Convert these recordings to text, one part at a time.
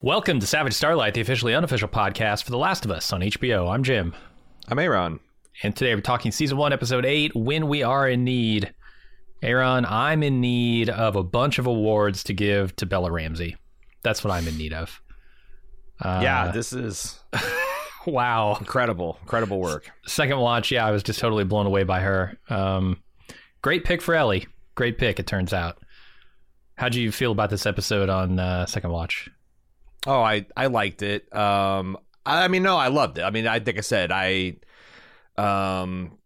Welcome to Savage Starlight, the officially unofficial podcast for The Last of Us on HBO. I'm Jim. I'm Aaron. And today we're talking season one, episode eight, When We Are in Need. Aaron, I'm in need of a bunch of awards to give to Bella Ramsey. That's what I'm in need of. Uh, yeah, this is wow, incredible, incredible work. Second watch, yeah, I was just totally blown away by her. Um, great pick for Ellie. Great pick, it turns out. How do you feel about this episode on uh, second watch? Oh, I I liked it. Um, I mean, no, I loved it. I mean, I think I said I, um,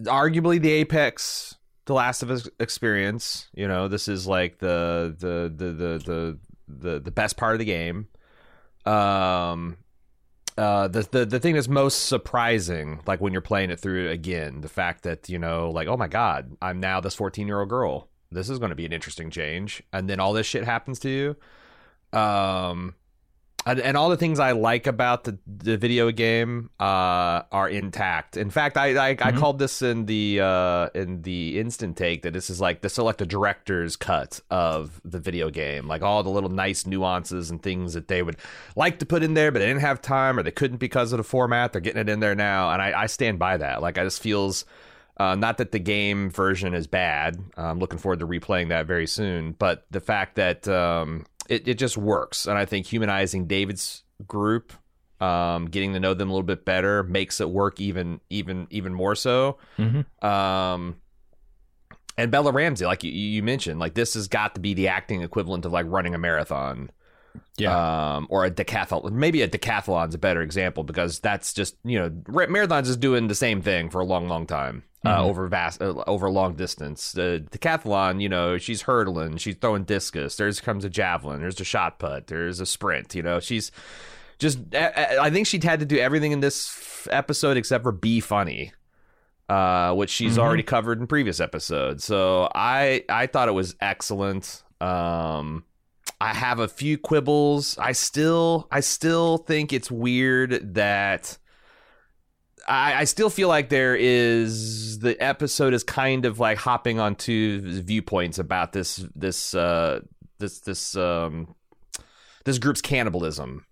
arguably the apex, the Last of Us experience. You know, this is like the the the the the the, the best part of the game. Um, uh, the, the the thing that's most surprising, like when you're playing it through again, the fact that you know, like, oh my god, I'm now this 14 year old girl. This is going to be an interesting change, and then all this shit happens to you um and, and, all the things I like about the, the video game uh, are intact. In fact, I I, mm-hmm. I called this in the uh, in the instant take that this is like this is like the director's cut of the video game, like all the little nice nuances and things that they would like to put in there, but they didn't have time or they couldn't because of the format. They're getting it in there now, and I, I stand by that. Like I just feels. Uh, not that the game version is bad. I'm looking forward to replaying that very soon. But the fact that um, it, it just works. And I think humanizing David's group, um, getting to know them a little bit better, makes it work even even even more so. Mm-hmm. Um, and Bella Ramsey, like you, you mentioned, like this has got to be the acting equivalent of like running a marathon. Yeah. Um, or a decathlon. Maybe a decathlon's a better example because that's just, you know, marathons is doing the same thing for a long, long time. Uh, mm-hmm. over vast uh, over long distance. The decathlon, you know, she's hurdling, she's throwing discus. There's comes a javelin. There's a shot put. There's a sprint. You know, she's just. I think she'd had to do everything in this episode except for be funny, uh, which she's mm-hmm. already covered in previous episodes. So I I thought it was excellent. Um, I have a few quibbles. I still I still think it's weird that I, I, still feel like there is the episode is kind of like hopping onto viewpoints about this this uh, this this um, this group's cannibalism.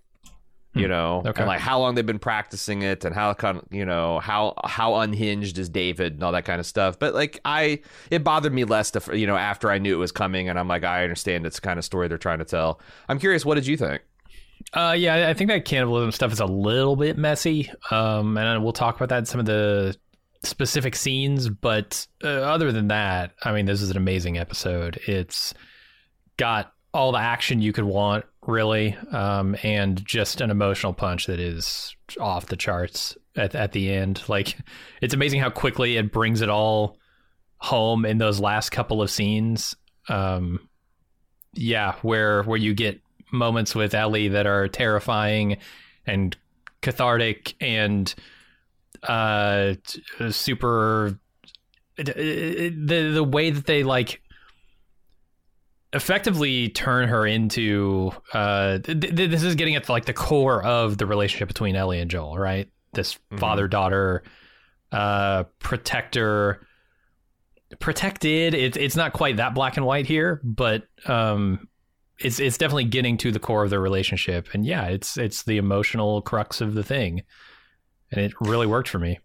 You hmm. know, okay. and like how long they've been practicing it, and how you know how how unhinged is David and all that kind of stuff. But like I, it bothered me less to you know after I knew it was coming, and I'm like I understand it's the kind of story they're trying to tell. I'm curious, what did you think? Uh, yeah, I think that cannibalism stuff is a little bit messy, um, and we'll talk about that in some of the specific scenes. But uh, other than that, I mean, this is an amazing episode. It's got all the action you could want, really, um, and just an emotional punch that is off the charts at at the end. Like, it's amazing how quickly it brings it all home in those last couple of scenes. Um, yeah, where where you get moments with Ellie that are terrifying and cathartic and uh super the the way that they like effectively turn her into uh th- this is getting at like the core of the relationship between Ellie and Joel, right? This mm-hmm. father daughter uh protector protected it, it's not quite that black and white here but um it's it's definitely getting to the core of their relationship, and yeah, it's it's the emotional crux of the thing, and it really worked for me.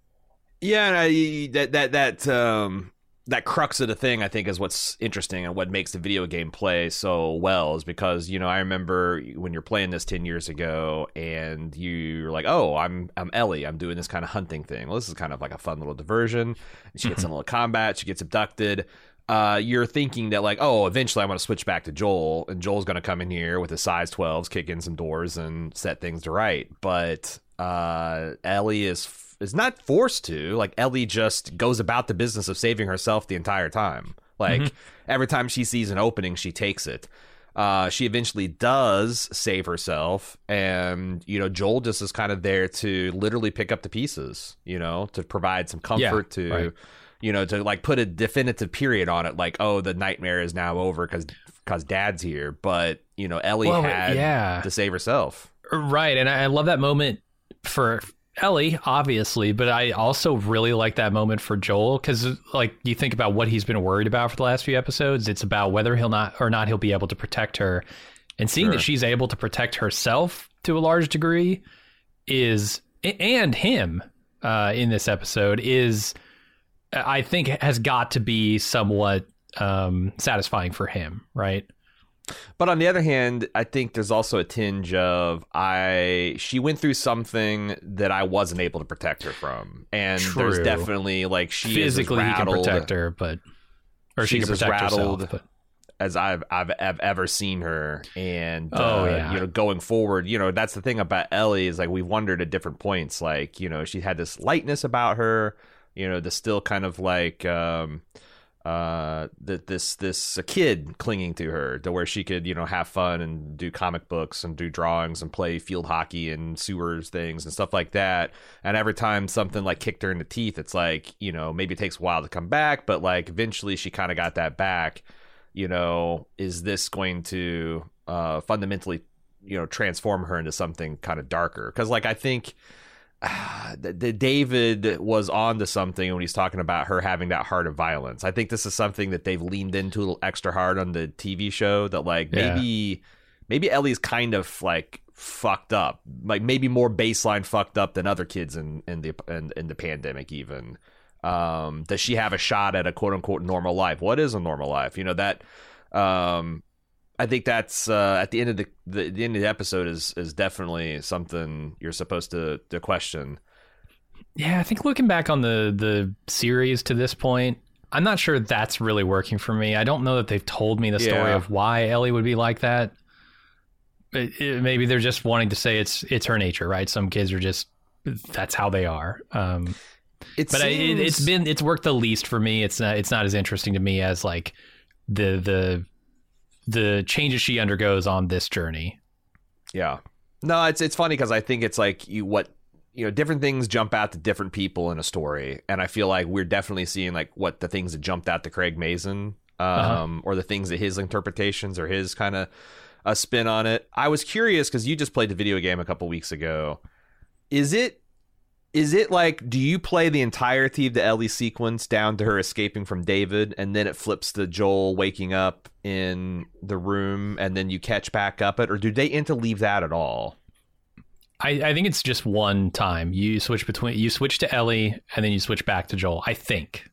Yeah, and I, that that that um that crux of the thing I think is what's interesting and what makes the video game play so well is because you know I remember when you're playing this 10 years ago and you're like oh I'm I'm Ellie. I'm doing this kind of hunting thing. Well this is kind of like a fun little diversion. She gets mm-hmm. in a little combat. She gets abducted uh, you're thinking that like, oh, eventually I'm going to switch back to Joel, and Joel's going to come in here with his size 12s, kick in some doors, and set things to right. But uh, Ellie is is not forced to. Like Ellie just goes about the business of saving herself the entire time. Like mm-hmm. every time she sees an opening, she takes it. Uh, she eventually does save herself, and you know Joel just is kind of there to literally pick up the pieces, you know, to provide some comfort yeah, to. Right you know, to like put a definitive period on it, like, oh, the nightmare is now over because because dad's here. But you know, Ellie well, had yeah. to save herself, right? And I love that moment for Ellie, obviously, but I also really like that moment for Joel because, like, you think about what he's been worried about for the last few episodes. It's about whether he'll not or not he'll be able to protect her, And seeing Sure. that she's able to protect herself to a large degree is and him uh, in this episode is I think has got to be somewhat um, satisfying for him, right? But on the other hand, I think there's also a tinge of I she went through something that I wasn't able to protect her from, and there's definitely like she Physically, is he can protect her, but or she She's can as protect rattled herself. As I've, I've I've ever seen her, and Oh, uh, yeah. you know, going forward, you know, that's the thing about Ellie is like we've wondered at different points, like you know, she had this lightness about her, you know, the still kind of like um uh that this this a kid clinging to her to where she could you know have fun and do comic books and do drawings and play field hockey and sewers things and stuff like that. And every time something like kicked her in the teeth it's like you know maybe it takes a while to come back but like eventually she kind of got that back. You know is this going to uh fundamentally you know transform her into something kind of darker? Because like i think David was on to something when he's talking about her having that heart of violence. I think this is something that they've leaned into a little extra hard on the TV show. That like Yeah. maybe maybe Ellie's kind of like fucked up, like maybe more baseline fucked up than other kids in in the in, in the pandemic even. Um, does she have a shot at a quote unquote normal life? What is a normal life? You know that. Um, I think that's uh, at the end of the, the the end of the episode is is definitely something you're supposed to to question. yeah, I think looking back on the the series to this point, I'm not sure that's really working for me. I don't know that they've told me the story Yeah. of why Ellie would be like that. It- it- maybe they're just wanting to say it's it's her nature, right? Some kids are just that's how they are. Um, It but I, it, it's seems- been it's worked the least for me. It's not it's not as interesting to me as like the the the changes she undergoes on this journey. yeah. No, it's it's funny because I think it's like you what you know different things jump out to different people in a story, and I feel like we're definitely seeing like what the things that jumped out to Craig Mazin, um, Uh-huh. or the things that his interpretations or his kind of a spin on it. I was curious because you just played the video game a couple weeks ago. Is it is it like do you play the entirety of the Ellie sequence down to her escaping from David and then it flips to Joel waking up in the room and then you catch back up it or do they interleave that at all? I, I think it's just one time you switch between you switch to Ellie and then you switch back to Joel. I think.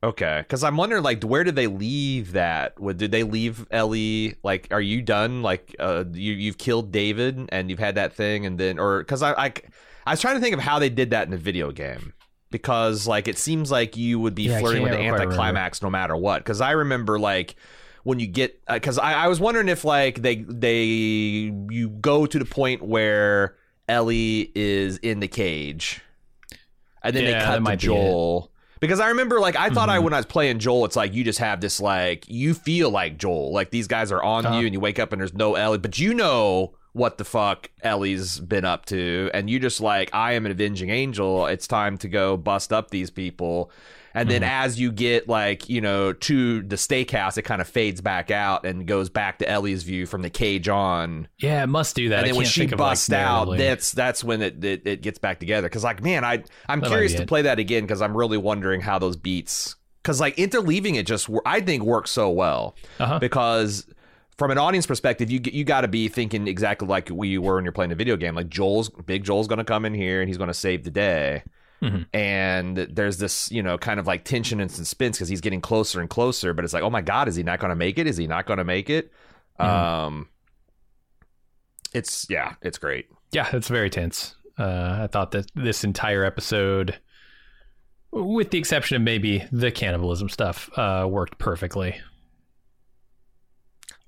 Okay, because I'm wondering, like, where did they leave that? What did they leave Ellie? Like, are you done? Like, uh, you you've killed David and you've had that thing, and then, or because I, I I was trying to think of how they did that in the video game because, like, it seems like you would be Yeah, flirting with the anticlimax no matter what. Because I remember, like. When you get, because I, I was wondering if like they they you go to the point where Ellie is in the cage, and then Yeah, they cut to might be. Joel. Because I remember, like, I thought I Mhm. when I was playing Joel, it's like you just have this, like, you feel like Joel, like these guys are on Uh-huh. you, and you wake up and there's no Ellie, but you know what the fuck Ellie's been up to, and you just like, I am an avenging angel. It's time to go bust up these people. And then Mhm. as you get like you know to the steakhouse, it kind of fades back out and goes back to Ellie's view from the cage on Yeah, it must do that. and then when she of, like, busts out, that's that's when it, it, it gets back together. Because like, man, I I'm That curious to play that again because I'm really wondering how those beats. Because like interleaving it just I think works so well uh-huh. because from an audience perspective, you you got to be thinking exactly like we were when you're playing a video game. Like Joel's big Joel's going to come in here and he's going to save the day. Mhm. And there's this, you know, kind of like tension and suspense because he's getting closer and closer. But it's like, oh my god, is he not going to make it? Is he not going to make it? Mhm. Um, it's yeah, it's great. Yeah, it's very tense. Uh, I thought that this entire episode, with the exception of maybe the cannibalism stuff, uh, worked perfectly.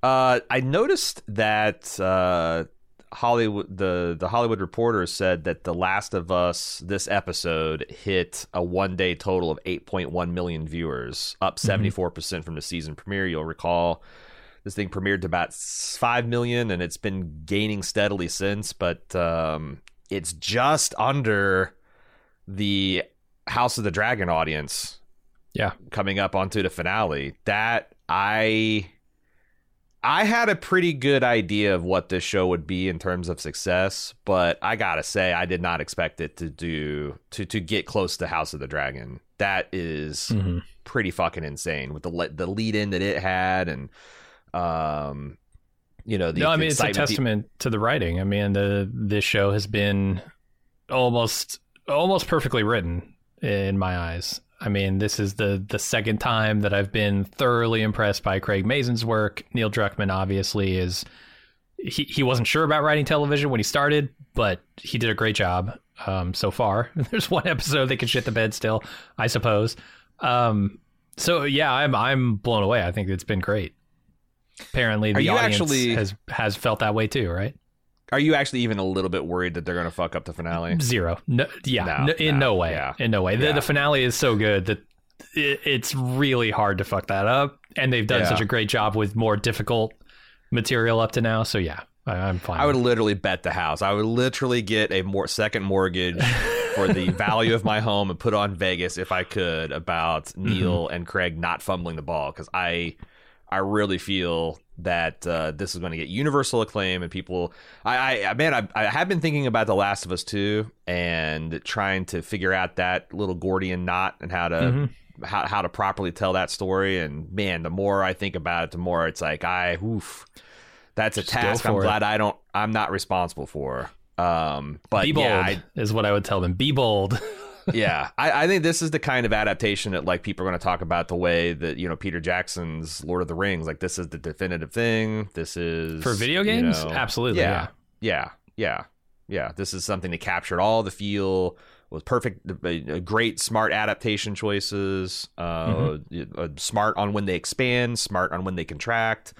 Uh, I noticed that uh, Hollywood the the Hollywood Reporter said that The Last of Us this episode hit a one day total of 8.1 million viewers, up 74 percent from the season premiere. You'll recall this thing premiered to about five million, and it's been gaining steadily since. But um, it's just under the House of the Dragon audience. Yeah. coming up onto the finale. That I I had a pretty good idea of what this show would be in terms of success, but I gotta say I did not expect it to do to to get close to House of the Dragon. That is hmm pretty fucking insane with the le- the lead in that it had and um you know, the no, I mean it's a testament to the writing. I mean, the this show has been almost almost perfectly written in my eyes. I mean, this is the the second time that I've been thoroughly impressed by Craig Mazin's work. Neil Druckmann obviously is he he wasn't sure about writing television when he started, but he did a great job um, so far. There's one episode they could shit the bed still, I suppose. Um, so yeah, I'm I'm blown away. I think it's been great. Apparently, the audience actually- has has felt that way too, right? Are you actually even a little bit worried that they're going to fuck up the finale? Zero. No, yeah, No, no, in no, way. yeah. In no way. The, Yeah. the finale is so good that it, it's really hard to fuck that up, and they've done Yeah. such a great job with more difficult material up to now. So yeah, I, I'm fine. I would literally bet the house. I would literally get a more second mortgage for the value of my home and put on Vegas if I could about Mm-hmm. Neil and Craig not fumbling the ball because I I really feel that uh, this is going to get universal acclaim and people. I, I man, I, I have been thinking about The Last of Us too and trying to figure out that little Gordian knot and how to. Mhm. How, how to properly tell that story and man the more i think about it the more it's like i oof that's a Just task i'm for it. glad i don't i'm not responsible for um but Be bold yeah I, is what I would tell them. Be bold. yeah I, I think this is the kind of adaptation that like people are going to talk about the way that you know peter jackson's lord of the rings like this is the definitive thing this is For video you games? know- Absolutely. yeah Yeah. yeah yeah yeah this is something that captured all the feel was perfect great smart adaptation choices uh, uh, smart on when they expand smart on when they contract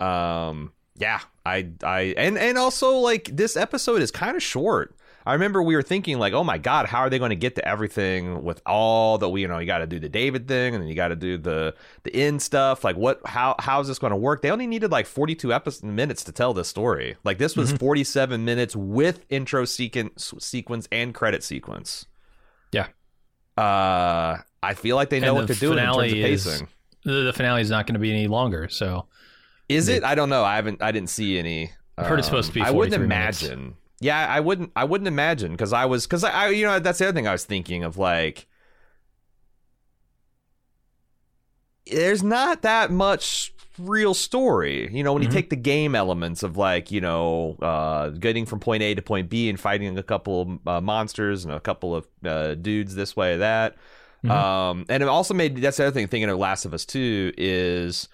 um yeah i i and and also like this episode is kind of short i remember we were thinking like oh my god how are they going to get to everything with all the you know you got to do the david thing and then you got to do the the end stuff like what how how is this going to work they only needed like 42 episodes minutes to tell this story like this was 47 minutes with intro sequence sequence and credit sequence Yeah. uh i feel like they know And what the they're doing in terms of finale is- The, the finale is not going to be any longer. So Is it? I don't know. I haven't. I didn't see any. I've heard it's supposed to be I wouldn't 43 minutes. Yeah, I wouldn't. I wouldn't imagine because I was because I, I, you know, that's the other thing I was thinking of. Like, there's not that much real story. You know, when you Mhm. take the game elements of like, you know, uh, getting from point A to point B and fighting a couple of uh, monsters and a couple of uh, dudes this way or that. Mhm. Um, and it also made that's the other thing. Thinking of Last of Us Two is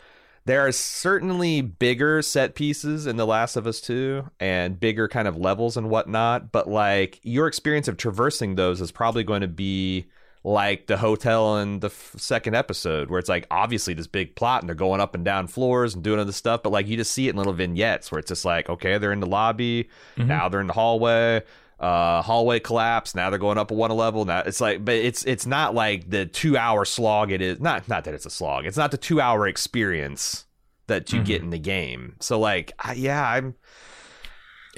there are certainly bigger set pieces in The Last of Us 2 and bigger kind of levels and whatnot, but like your experience of traversing those is probably going to be like the hotel in the f- second episode, where it's like obviously this big plot and they're going up and down floors and doing other stuff, but like you just see it in little vignettes where it's just like, okay, they're in the lobby, Mhm. now they're in the hallway. Uh, hallway collapse. Now they're going up a one level. Now it's like, but it's it's not like the two hour slog. It is not not that it's a slog. It's not the two hour experience that you Mhm. get in the game. So like, I, yeah, I'm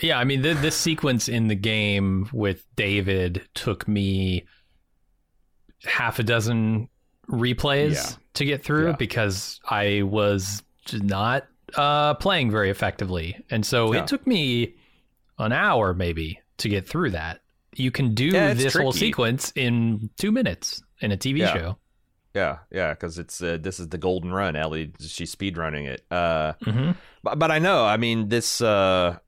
Yeah, I mean, th- this sequence in the game with David took me half a dozen replays Yeah. to get through Yeah. because I was not uh, playing very effectively. And so Yeah. it took me an hour maybe to get through that. You can do Yeah, this whole sequence in two minutes in a TV Yeah. show. yeah yeah because it's uh, this is the golden run. Ellie she's speed running it. Uh, hmm But, but I know, I mean, this uh,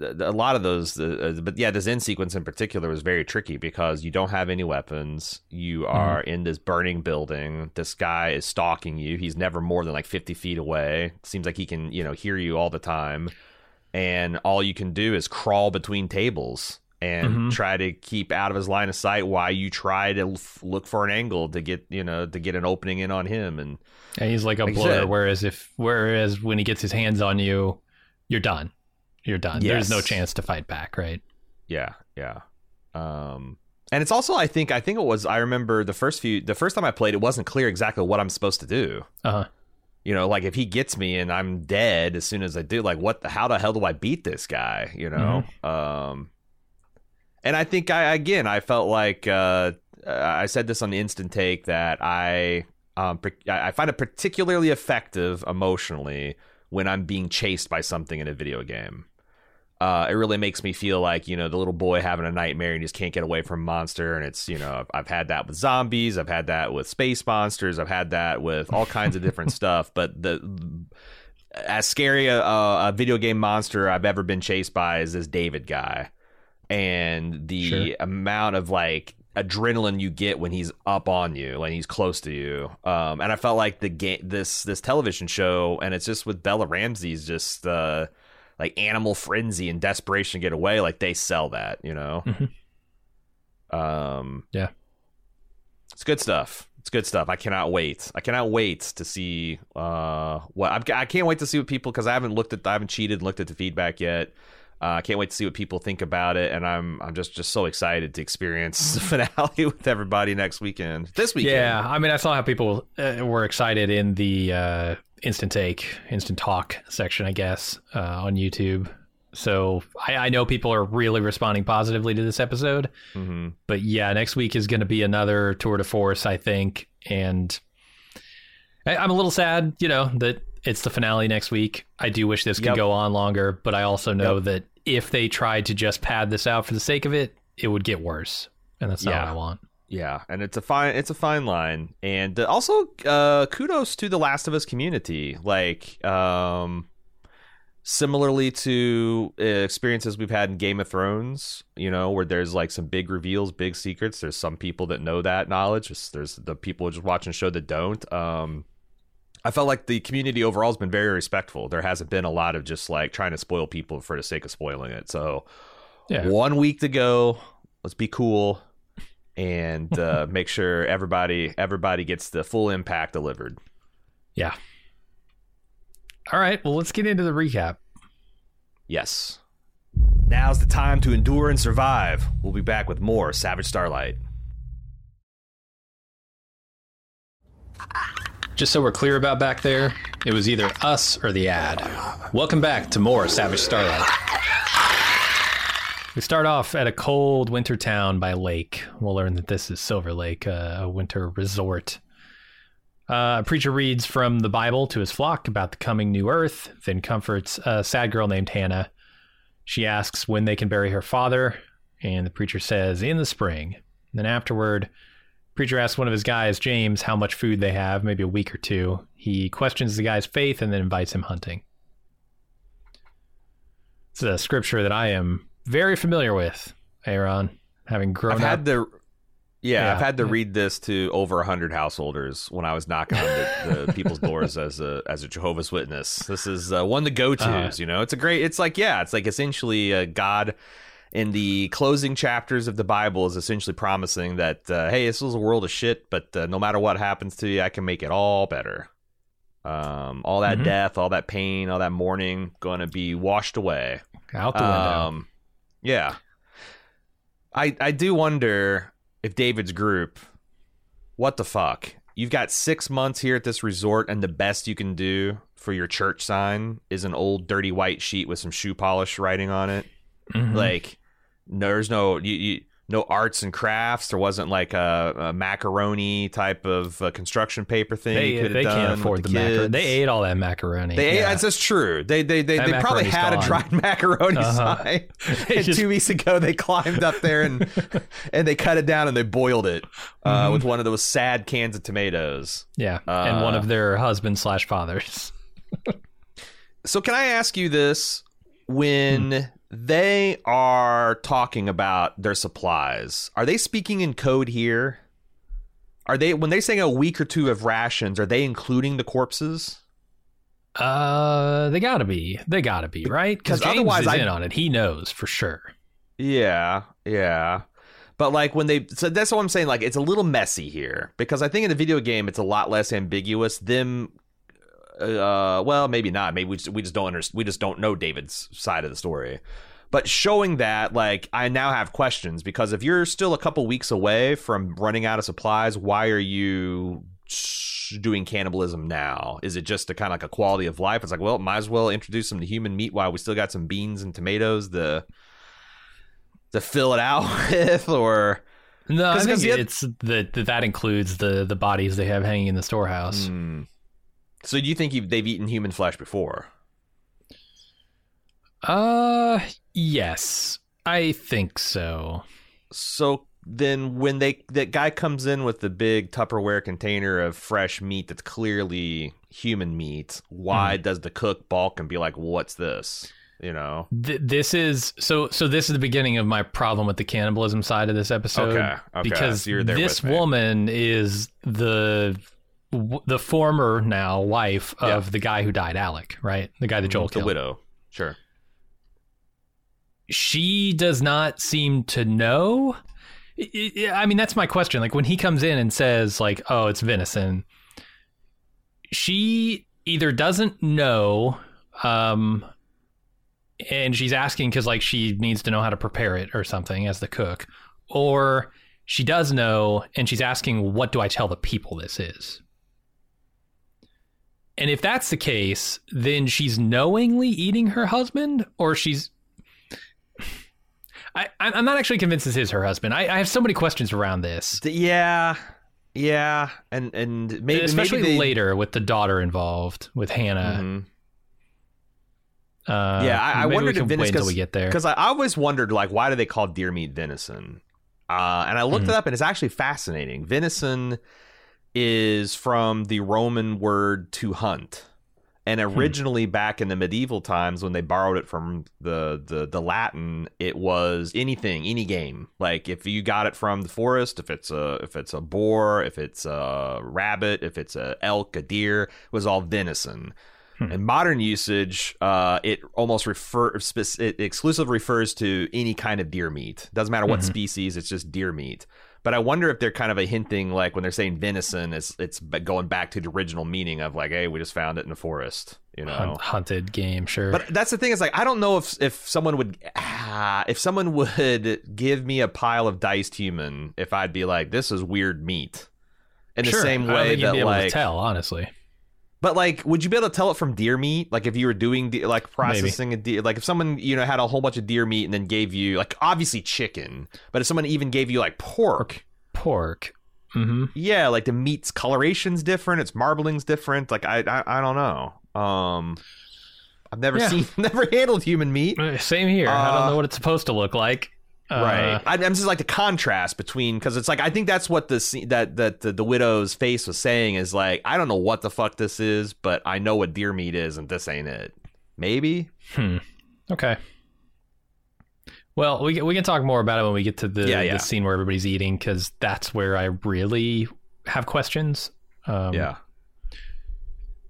a lot of those, uh, but yeah, this end sequence in particular was very tricky because you don't have any weapons. You are in this burning building. This guy is stalking you. He's never more than like fifty feet away. Seems like he can, you know, hear you all the time, and all you can do is crawl between tables and Mhm. try to keep out of his line of sight while you try to f- look for an angle to get, you know, to get an opening in on him and. And he's like a Like blur. Whereas if whereas when he gets his hands on you, you're done. You're done. There's no chance to fight back, right? Yeah, yeah. Um and it's also I think I think it was I remember the first few the first time I played it wasn't clear exactly what I'm supposed to do. Uh huh. You know, like if he gets me and I'm dead as soon as I do, like what the how the hell do I beat this guy, you know? Um and I think I again I felt like uh I said this on the instant take that I um I I find it particularly effective emotionally when I'm being chased by something in a video game uh, it really makes me feel like you know the little boy having a nightmare and he just can't get away from monster. And it's you know I've, I've had that with zombies. I've had that with space monsters. I've had that with all kinds of different stuff. But the as scary a, a video game monster I've ever been chased by is this David guy, and the Sure. amount of like adrenaline you get when he's up on you, when he's close to you. Um, and I felt like the game, this this television show, and it's just with Bella Ramsey's just uh, like animal frenzy and desperation to get away. Like they sell that, you know. Mhm. Um, Yeah. it's good stuff. It's good stuff. I cannot wait. I cannot wait to see uh what I'm, I can't wait to see what people because I haven't looked at I haven't cheated and looked at the feedback yet. Uh, I can't wait to see what people think about it, and I'm I'm just just so excited to experience the finale with everybody next weekend. This weekend, Yeah, I mean, I saw how people uh, were excited in the uh, instant take, instant talk section, I guess, uh, on YouTube. So I, I know people are really responding positively to this episode. hmm But yeah, next week is going to be another tour de force, I think. And I, I'm a little sad, you know, that it's the finale next week. I do wish this could Yep. go on longer, but I also know Yep. that if they tried to just pad this out for the sake of it, it would get worse. And that's not Yeah. what I want. Yeah, and it's a fine it's a fine line, and uh, also uh, kudos to the Last of Us community. Like, um, similarly to uh, experiences we've had in Game of Thrones, you know, where there's like some big reveals, big secrets. There's some people that know that knowledge. There's the people just watching the show that don't. Um, I felt like the community overall has been very respectful. There hasn't been a lot of just like trying to spoil people for the sake of spoiling it. So, Yeah. one week to go. Let's be cool and uh, make sure everybody everybody gets the full impact delivered. Yeah. All right. Well, let's get into the recap. Yes. Now's the time to endure and survive. We'll be back with more Savage Starlight. Just so we're clear about back there, it was either us or the ad. Welcome back to more Savage Starlight. We start off at a cold winter town by lake. We'll learn that this is Silver Lake, uh, a winter resort. Uh, a preacher reads from the Bible to his flock about the coming new earth, then comforts a sad girl named Hannah. She asks when they can bury her father, and the preacher says, in the spring. Then afterward, Preacher asks one of his guys, James, how much food they have, maybe a week or two. He questions the guy's faith and then invites him hunting. It's a scripture that I am very familiar with, Aaron, having grown I've up. had to yeah, Yeah. I've had to read this to over 100 householders when I was knocking on the, the people's doors as a as a Jehovah's Witness. This is uh, one of the go-tos, Uh-huh. you know. It's a great it's like yeah, it's like essentially uh, God in the closing chapters of the Bible is essentially promising that uh, hey, this was a world of shit, but uh, no matter what happens to you, I can make it all better. Um, all that Mhm. death, all that pain, all that mourning, going to be washed away. out the window. Um, yeah. I I do wonder if David's group, what the fuck? You've got six months here at this resort, and the best you can do for your church sign is an old dirty white sheet with some shoe polish writing on it. Mhm. Like, there's no you, you, no arts and crafts. There wasn't like a, a macaroni type of uh, construction paper thing. they they can't afford the, the macaroni. They ate all that macaroni. They ate, that's true. They they they, That they probably had a gone. dried macaroni Uh-huh. sign. And just- two weeks ago, they climbed up there and and they cut it down and they boiled it uh, Mhm. with one of those sad cans of tomatoes. yeah, and one Uh, of their husbands slash fathers. So can I ask you this? When Hmm. They are talking about their supplies, are they speaking in code here? Are they when they saying a week or two of rations? Are they including the corpses? Uh, they gotta be. They gotta be right because otherwise is I- in on it. He knows for sure. Yeah, yeah. But like when they so that's what I'm saying like it's a little messy here because I think in the video game it's a lot less ambiguous them uh well maybe not maybe we just, we just don't understand we just don't know David's side of the story. But showing that like I now have questions because if you're still a couple weeks away from running out of supplies, why are you doing cannibalism now? Is it just a kind of like a quality of life? It's like, well, might as well introduce some human meat while we still got some beans and tomatoes. The to fill it out with or No, I think it's that that includes the the bodies they have hanging in the storehouse. Hmm. So do you think you've, they've eaten human flesh before Uh, yes, I think so. so then when they that guy comes in with the big Tupperware container of fresh meat that's clearly human meat, why does the cook balk and be like, "What's this?" You know? Th- this is so. So this is the beginning of my problem with the cannibalism side of this episode. Okay, okay, because so this woman is the w- the former now wife of Yeah. the guy who died, Alec. Right, the guy that Joel the killed. The widow. Sure. she does not seem to know. I mean, that's my question. Like when he comes in and says, like, "Oh, it's venison," she either doesn't know, um, and she's asking because like she needs to know how to prepare it or something as the cook, or she does know and she's asking, "What do I tell the people this is?" And if that's the case, then she's knowingly eating her husband, or she's I, I'm not actually convinced this is her husband. I, I have so many questions around this, Yeah. Yeah. And and maybe especially maybe they, later with the daughter involved with Hannah. Mhm. Uh, Yeah, I- I wondered if wait until we get there. Because I, I always wondered, like, why do they call deer meat venison? Uh, and I looked Mhm. it up, and it's actually fascinating. Venison is from the Roman word to hunt, and Hmm. originally back in the medieval times, when they borrowed it from the the the Latin, it was anything, any game. Like if you got it from the forest, if it's a if it's a boar, if it's a rabbit, if it's a elk, a deer, it was all venison. Hmm. In modern usage, uh, it almost refer it exclusively refers to any kind of deer meat. Doesn't matter what Mhm. species; it's just deer meat. But I wonder if they're kind of a hinting, like when they're saying venison, it's it's going back to the original meaning of like, hey, we just found it in the forest, you know. Hunt, hunted game, sure. But that's the thing is like I don't know if if someone would ah, if someone would give me a pile of diced human if I'd be like this is weird meat in the Sure, same I don't way that be able like to tell, honestly. But like, would you be able to tell it from deer meat? Like, if you were doing de- like processing a deer, like if someone you know had a whole bunch of deer meat and then gave you like obviously chicken, but if someone even gave you like pork, Pork. hmm yeah, like the meat's coloration's different, its marbling's different. Like I, I, I don't know. Um, I've never Yeah. seen, never handled human meat. Same here. I Uh, don't know what it's supposed to look like. Uh, right. I, I'm just like the contrast between because it's like I think that's what the scene- that that the, the widow's face was saying is like I don't know what the fuck this is, but I know what deer meat is, and this ain't it. Maybe. Hmm. Okay. Well, we we can talk more about it when we get to the, Yeah, yeah. the scene where everybody's eating because that's where I really have questions. Um, yeah.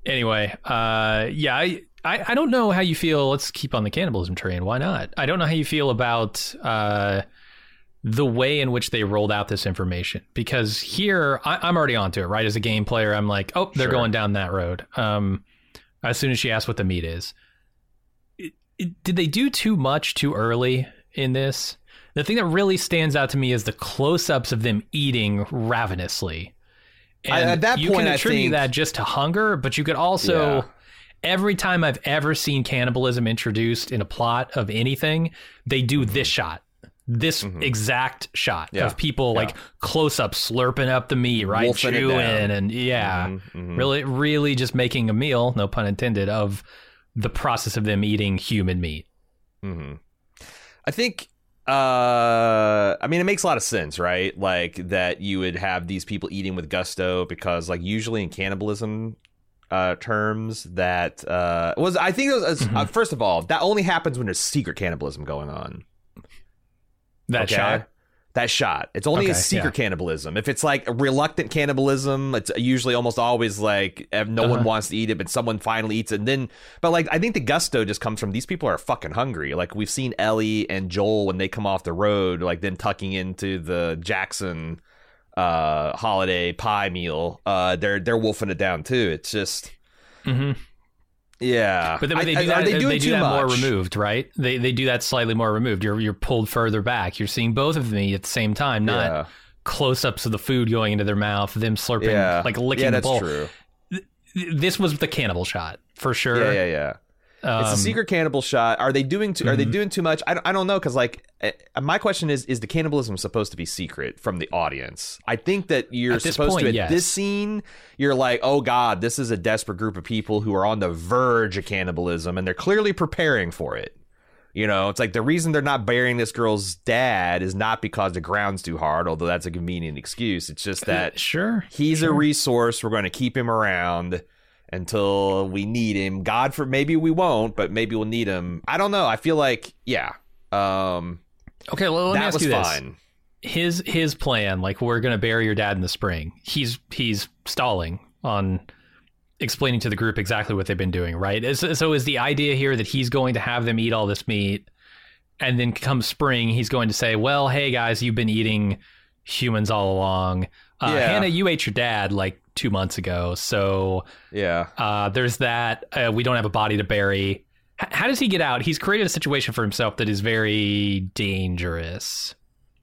Anyway, uh, yeah, I, I I don't know how you feel. Let's keep on the cannibalism train. Why not? I don't know how you feel about uh, the way in which they rolled out this information because here I, I'm already onto it. Right, as a game player, I'm like, oh, they're Sure. going down that road. Um, as soon as she asked what the meat is, it, it- did they do too much too early in this? The thing that really stands out to me is the close-ups of them eating ravenously. I- at that you point, can I attribute think- that just to hunger, but you could also Yeah. Every time I've ever seen cannibalism introduced in a plot of anything, they do this shot. This Mhm. exact shot Yeah. of people Yeah. like close up slurping up the meat, right? Wolfing Chewing and yeah. Mhm, mhm. Really really just making a meal, no pun intended, of the process of them eating human meat. hmm I think. Uh, I mean, it makes a lot of sense, right? Like that you would have these people eating with gusto because, like, usually in cannibalism uh, terms, that uh, was I think it was uh, Mhm. first of all that only happens when there's secret cannibalism going on. That Okay? shot. That shot. It's only a Okay, secret cannibalism. If it's like a reluctant cannibalism, it's usually almost always like eh, no one Uh-huh. wants to eat it, but someone finally eats it. And then, but like, I think the gusto just comes from these people are fucking hungry. Like we've seen Ellie and Joel when they come off the road, like them tucking into the Jackson uh holiday pie meal. Uh, they're they're wolfing it down too. It's just hmm yeah. But then I- they I- do that. are they They, doing do too that more removed, right? They they do that slightly more removed. You're you're pulled further back. You're seeing both of them eat at the same time, not Yeah. close-ups of the food going into their mouth, them slurping, Yeah. like licking yeah, the that's bowl. true. This was the cannibal shot for sure. Yeah, yeah, yeah. It's a Um, secret cannibal shot. Are they doing? Too, Are they Mhm. doing too much? I don't, I don't know because like eh, my question is: Is the cannibalism supposed to be secret from the audience? I think that you're supposed point, to. At yes. this scene, you're like, oh god, this is a desperate group of people who are on the verge of cannibalism, and they're clearly preparing for it. You know, it's like the reason they're not burying this girl's dad is not because the ground's too hard, although that's a convenient excuse. It's just that sure he's sure. a resource. We're going to keep him around until we need him. God for maybe we won't, but maybe we'll need him. I don't know. I feel like yeah. Um, okay. Well, let me ask you this: fine. his his plan, like we're gonna bury your dad in the spring. He's he's stalling on explaining to the group exactly what they've been doing. Right. So is the idea here that he's going to have them eat all this meat, and then come spring, he's going to say, "Well, hey guys, you've been eating humans all along. Uh, Yeah. Hannah, you ate your dad like two months ago, so." Yeah. Uh, there's that. Uh, we don't have a body to bury. H- how does he get out? He's created a situation for himself that is very dangerous.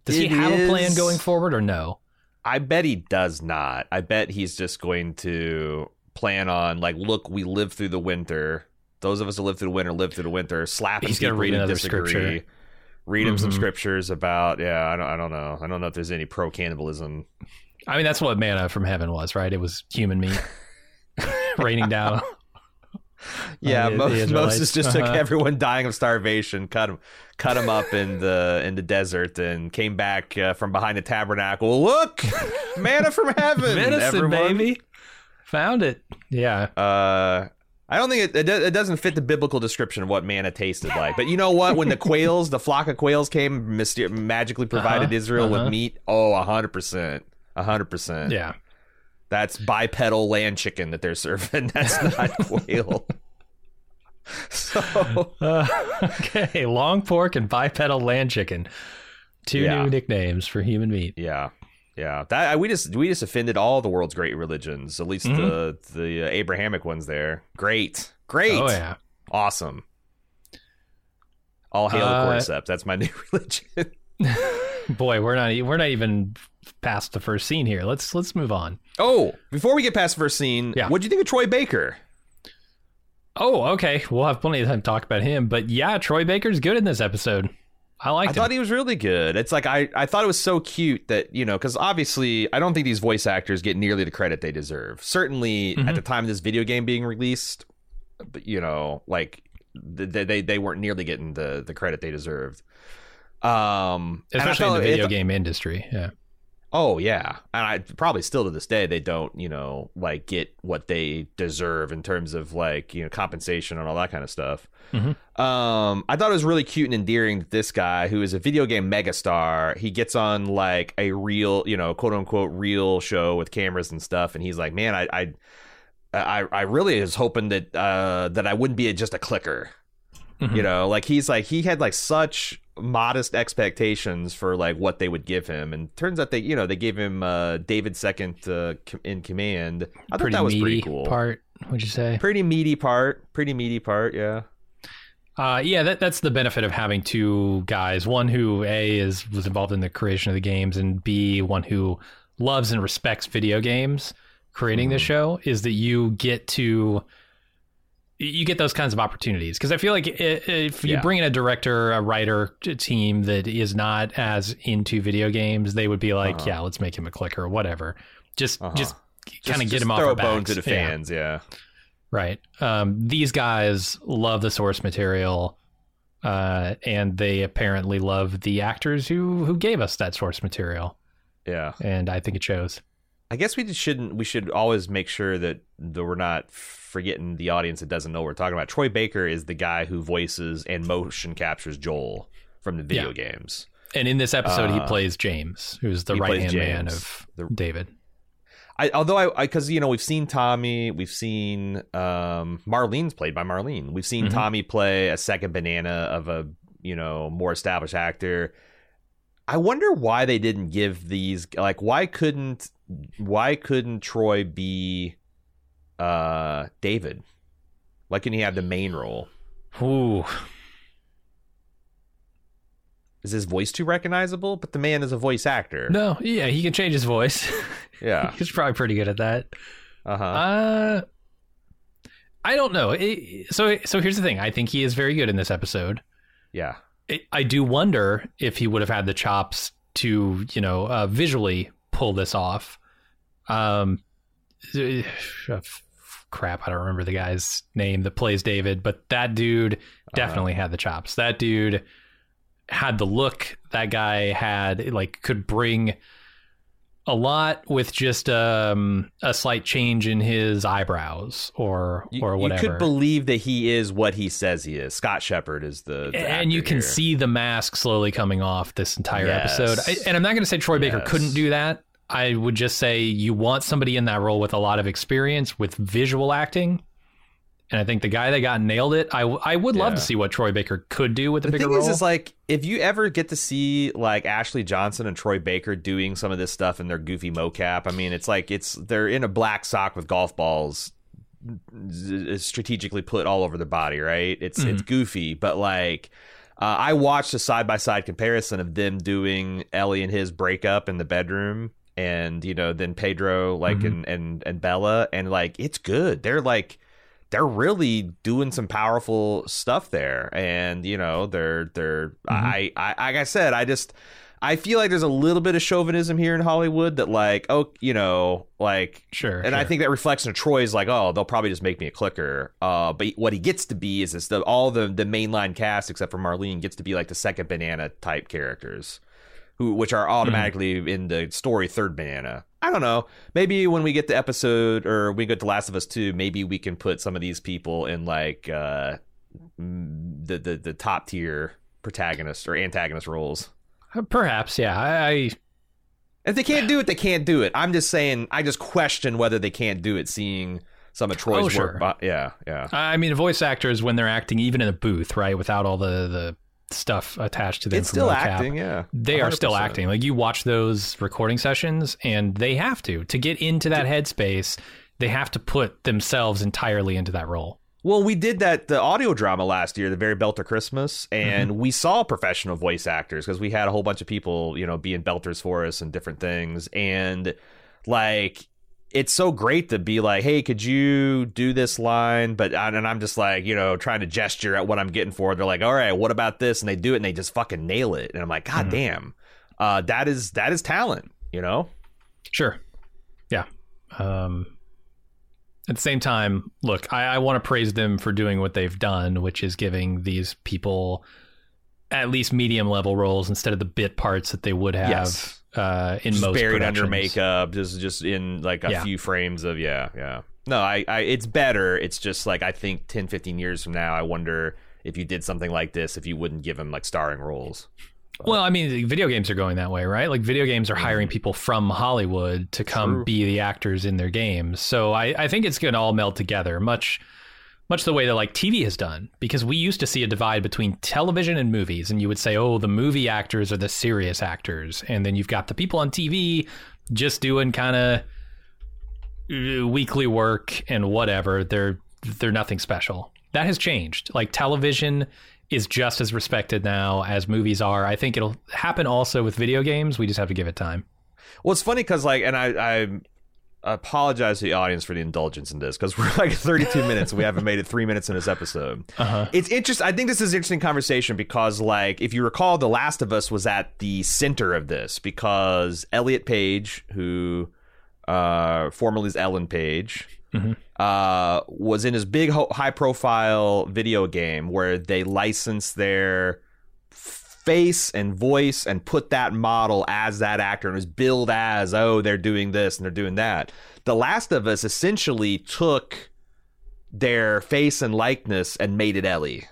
Does he It have a plan going forward or no? I bet he does not. I bet he's just going to plan on like, look, we live through the winter. Those of us who live through the winter live through the winter. Slapping He's gonna read who another disagree. scripture. Read him some Mhm. scriptures about yeah. I don't. I don't know. I don't know if there's any pro cannibalism. I mean, that's what manna from heaven was, right? It was human meat raining down. Yeah, the- Mo- the Moses just took Uh-huh. everyone dying of starvation, cut them, cut them up in the in the desert, and came back uh, from behind the tabernacle. Look, manna from heaven, everyone. baby. Found it. Yeah. Uh, I don't think it, it, it doesn't fit the biblical description of what manna tasted like. But you know what? When the quails, the flock of quails came, myster- magically provided Uh-huh, Israel uh-huh. with meat. Oh, hundred percent, hundred percent. Yeah. That's bipedal land chicken that they're serving. That's not quail. so Uh, okay. Long pork and bipedal land chicken. Two Yeah. new nicknames for human meat. yeah, yeah. That we just we just offended all the world's great religions. At least the the uh, Abrahamic ones. There, great, great, Mm-hmm. Oh, yeah. awesome. All hail Uh, the cordyceps. That's my new religion. Boy, we're not we're not even past the first scene here. Let's let's move on. Oh, before we get past the first scene, Yeah. what do you think of Troy Baker? Oh, okay. We'll have plenty of time to talk about him. But yeah, Troy Baker's good in this episode. I liked I him. thought he was really good. It's like I, I thought it was so cute that you know because obviously I don't think these voice actors get nearly the credit they deserve. Certainly Mhm. at the time of this video game being released, but you know like they they, they weren't nearly getting the the credit they deserved. Um, Especially in the video game industry. Yeah. Oh yeah, and I probably still to this day they don't you know like get what they deserve in terms of like you know compensation and all that kind of stuff. Mhm. Um, I thought it was really cute and endearing that this guy who is a video game megastar, he gets on like a real you know quote unquote real show with cameras and stuff, and he's like, man, I I I, I really was hoping that uh that I wouldn't be just a clicker. Mhm. You know, like he's like he had like such modest expectations for like what they would give him, and turns out they you know they gave him uh David second uh, com- in command. I thought pretty that was meaty pretty cool. part, would you say? Pretty meaty part. Pretty meaty part. Yeah. Uh, yeah, that, that's the benefit of having two guys. One who a is was involved in the creation of the games, and b one who loves and respects video games. Creating this Mhm. show is that you get to you get those kinds of opportunities because I feel like if you Yeah. bring in a director, a writer team that is not as into video games, they would be like, Uh-huh. "Yeah, let's make him a clicker, or whatever." Just Uh-huh. just kind of get him off throw a bone to the fans. Yeah. Right. Um, these guys love the source material, uh, and they apparently love the actors who who gave us that source material, Yeah. and I think it shows. I guess we shouldn't. We should always make sure that, that we're not forgetting the audience that doesn't know what we're talking about. Troy Baker is the guy who voices and motion captures Joel from the video games. And in this episode, he Uh, plays James, who's the right hand man of the- David. I, although I, because you know we've seen Tommy, we've seen um, Marlene's played by Marlene. We've seen Mhm. Tommy play a second banana of a you know more established actor. I wonder why they didn't give these like why couldn't why couldn't Troy be uh David? Why couldn't he have the main role? Ooh, Is his voice too recognizable? But the man is a voice actor. no, yeah, he can change his voice. Yeah. He's probably pretty good at that. Uh-huh. Uh, I don't know. It- so, so here's the thing. I think he is very good in this episode. yeah. I- I do wonder if he would have had the chops to, you know, uh, visually pull this off. Um, uh, crap, I don't remember the guy's name that plays David, but that dude definitely had the chops. That dude had the look. That guy had like could bring a lot with just um, a slight change in his eyebrows or You, or you could believe that he is what he says he is. Scott Shepherd is the, the and you can here. see the mask slowly coming off this entire Yes. episode. I, and I'm not going to say Troy Baker couldn't do that. I would just say you want somebody in that role with a lot of experience with visual acting. And I think the guy that got nailed it. I, I would love Yeah. to see what Troy Baker could do with a The bigger thing role. is, is like if you ever get to see like Ashley Johnson and Troy Baker doing some of this stuff in their goofy mocap, I mean, it's like it's they're in a black sock with golf balls strategically put all over their body, right? It's it's Mm-hmm. goofy, but like. Uh, I watched a side by side comparison of them doing Ellie and his breakup in the bedroom, and you know, then Pedro like Mhm. and and and Bella, and like it's good. They're like they're really doing some powerful stuff there and you know they're they're I, I like i said i just i feel like there's a little bit of chauvinism here in hollywood that like oh you know like sure. and i think that reflects on troy's like oh they'll probably just make me a clicker uh but what he gets to be is this the all the the mainline cast except for marlene gets to be like the second banana type characters who which are automatically in the story third banana. I don't know. Maybe when we get to episode or we get to Last of Us 2, maybe we can put some of these people in like uh the the, the top tier protagonist or antagonist roles. Perhaps, yeah. I, If they can't do it, they can't do it. I'm just saying I just question whether they can't do it seeing some of Troy's Oh, sure. work. Yeah, yeah. I I mean, voice actors when they're acting, even in a booth, right, without all the the stuff attached to them, It's still mocap, acting, yeah. They are still acting. Like you watch those recording sessions, and they have to to get into that headspace. They have to put themselves entirely into that role. Well, we did that the audio drama last year, the very Belter Christmas, and mm-hmm. we saw professional voice actors because we had a whole bunch of people, you know, being belters for us and different things, and like it's so great to be like, hey, could you do this line? But and I'm just like, you know, trying to gesture at what I'm getting for. They're like, all right, what about this? And they do it, and they just fucking nail it, and I'm like, god Mhm. damn, uh, that is that is talent, you know. Sure. Yeah. Um, at the same time, look, I, I want to praise them for doing what they've done, which is giving these people at least medium level roles instead of the bit parts that they would have Yes. Uh, in just most buried under makeup, just just in like a Yeah. few frames of yeah, yeah. No, I, I it's better. It's just like I think 10, 15 years from now, I wonder if you did something like this, if you wouldn't give him like starring roles. Well, I mean, video games are going that way, right? Like video games are hiring people from Hollywood to come Mm-hmm. True. be the actors in their games. So I, I think it's going to all meld together, much much the way that like TV has done. Because we used to see a divide between television and movies, and you would say, oh, the movie actors are the serious actors, and then you've got the people on TV just doing kind of uh, weekly work and whatever. They're they're nothing special. That has changed. Like television is just as respected now as movies are. I think it'll happen also with video games. We just have to give it time. Well, it's funny because like, and I, I apologize to the audience for the indulgence in this because we're like 32 minutes and we haven't made it three minutes in this episode. Uh-huh. It's interesting. I think this is an interesting conversation because, like, if you recall, The Last of Us was at the center of this because Elliot Page, who uh, formerly is Ellen Page, Mhm. uh, was in his big, ho- high-profile video game where they licensed their face and voice and put that model as that actor and was billed as oh they're doing this and they're doing that. The last of us essentially took their face and likeness and made it ellie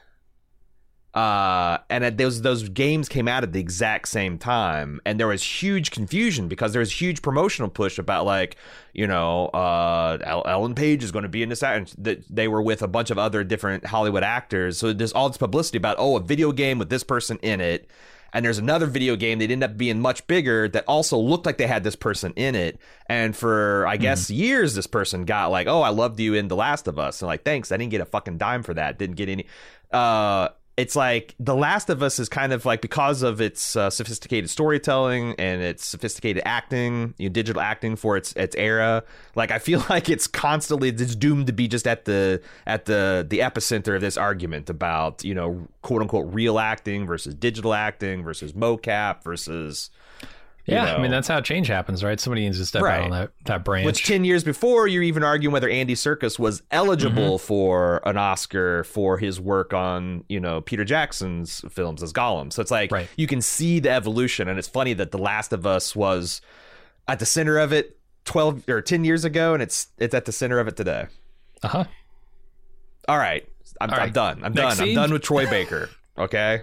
uh and it- those those games came out at the exact same time. And there was huge confusion because there was huge promotional push about like you know uh ellen page is going to be in this act and that they were with a bunch of other different hollywood actors. So there's all this publicity about oh a video game with this person in it. And there's another video game that ended up being much bigger that also looked like they had this person in it. And for i guess years this person got like oh i loved you in the last of us. And like thanks. I didn't get a fucking dime for that. Didn't get any uh it's like The Last of Us is kind of like because of its uh, sophisticated storytelling and its sophisticated acting, you know, digital acting for its its era. Like I feel like it's constantly it's doomed to be just at the at the the epicenter of this argument about you know quote unquote real acting versus digital acting versus mocap versus Yeah, know? I mean that's how change happens, right? Somebody needs to step Right. out on that that branch. Which ten years before, you're even arguing whether Andy Serkis was eligible Mm-hmm. for an Oscar for his work on, you know, Peter Jackson's films as Gollum. So it's like Right. you can see the evolution, and it's funny that The Last of Us was at the center of it twelve or ten years ago, and it's it's at the center of it today. uh huh. All right, I'm, All I'm done. I'm Next done. I'm done with Troy Baker. Okay.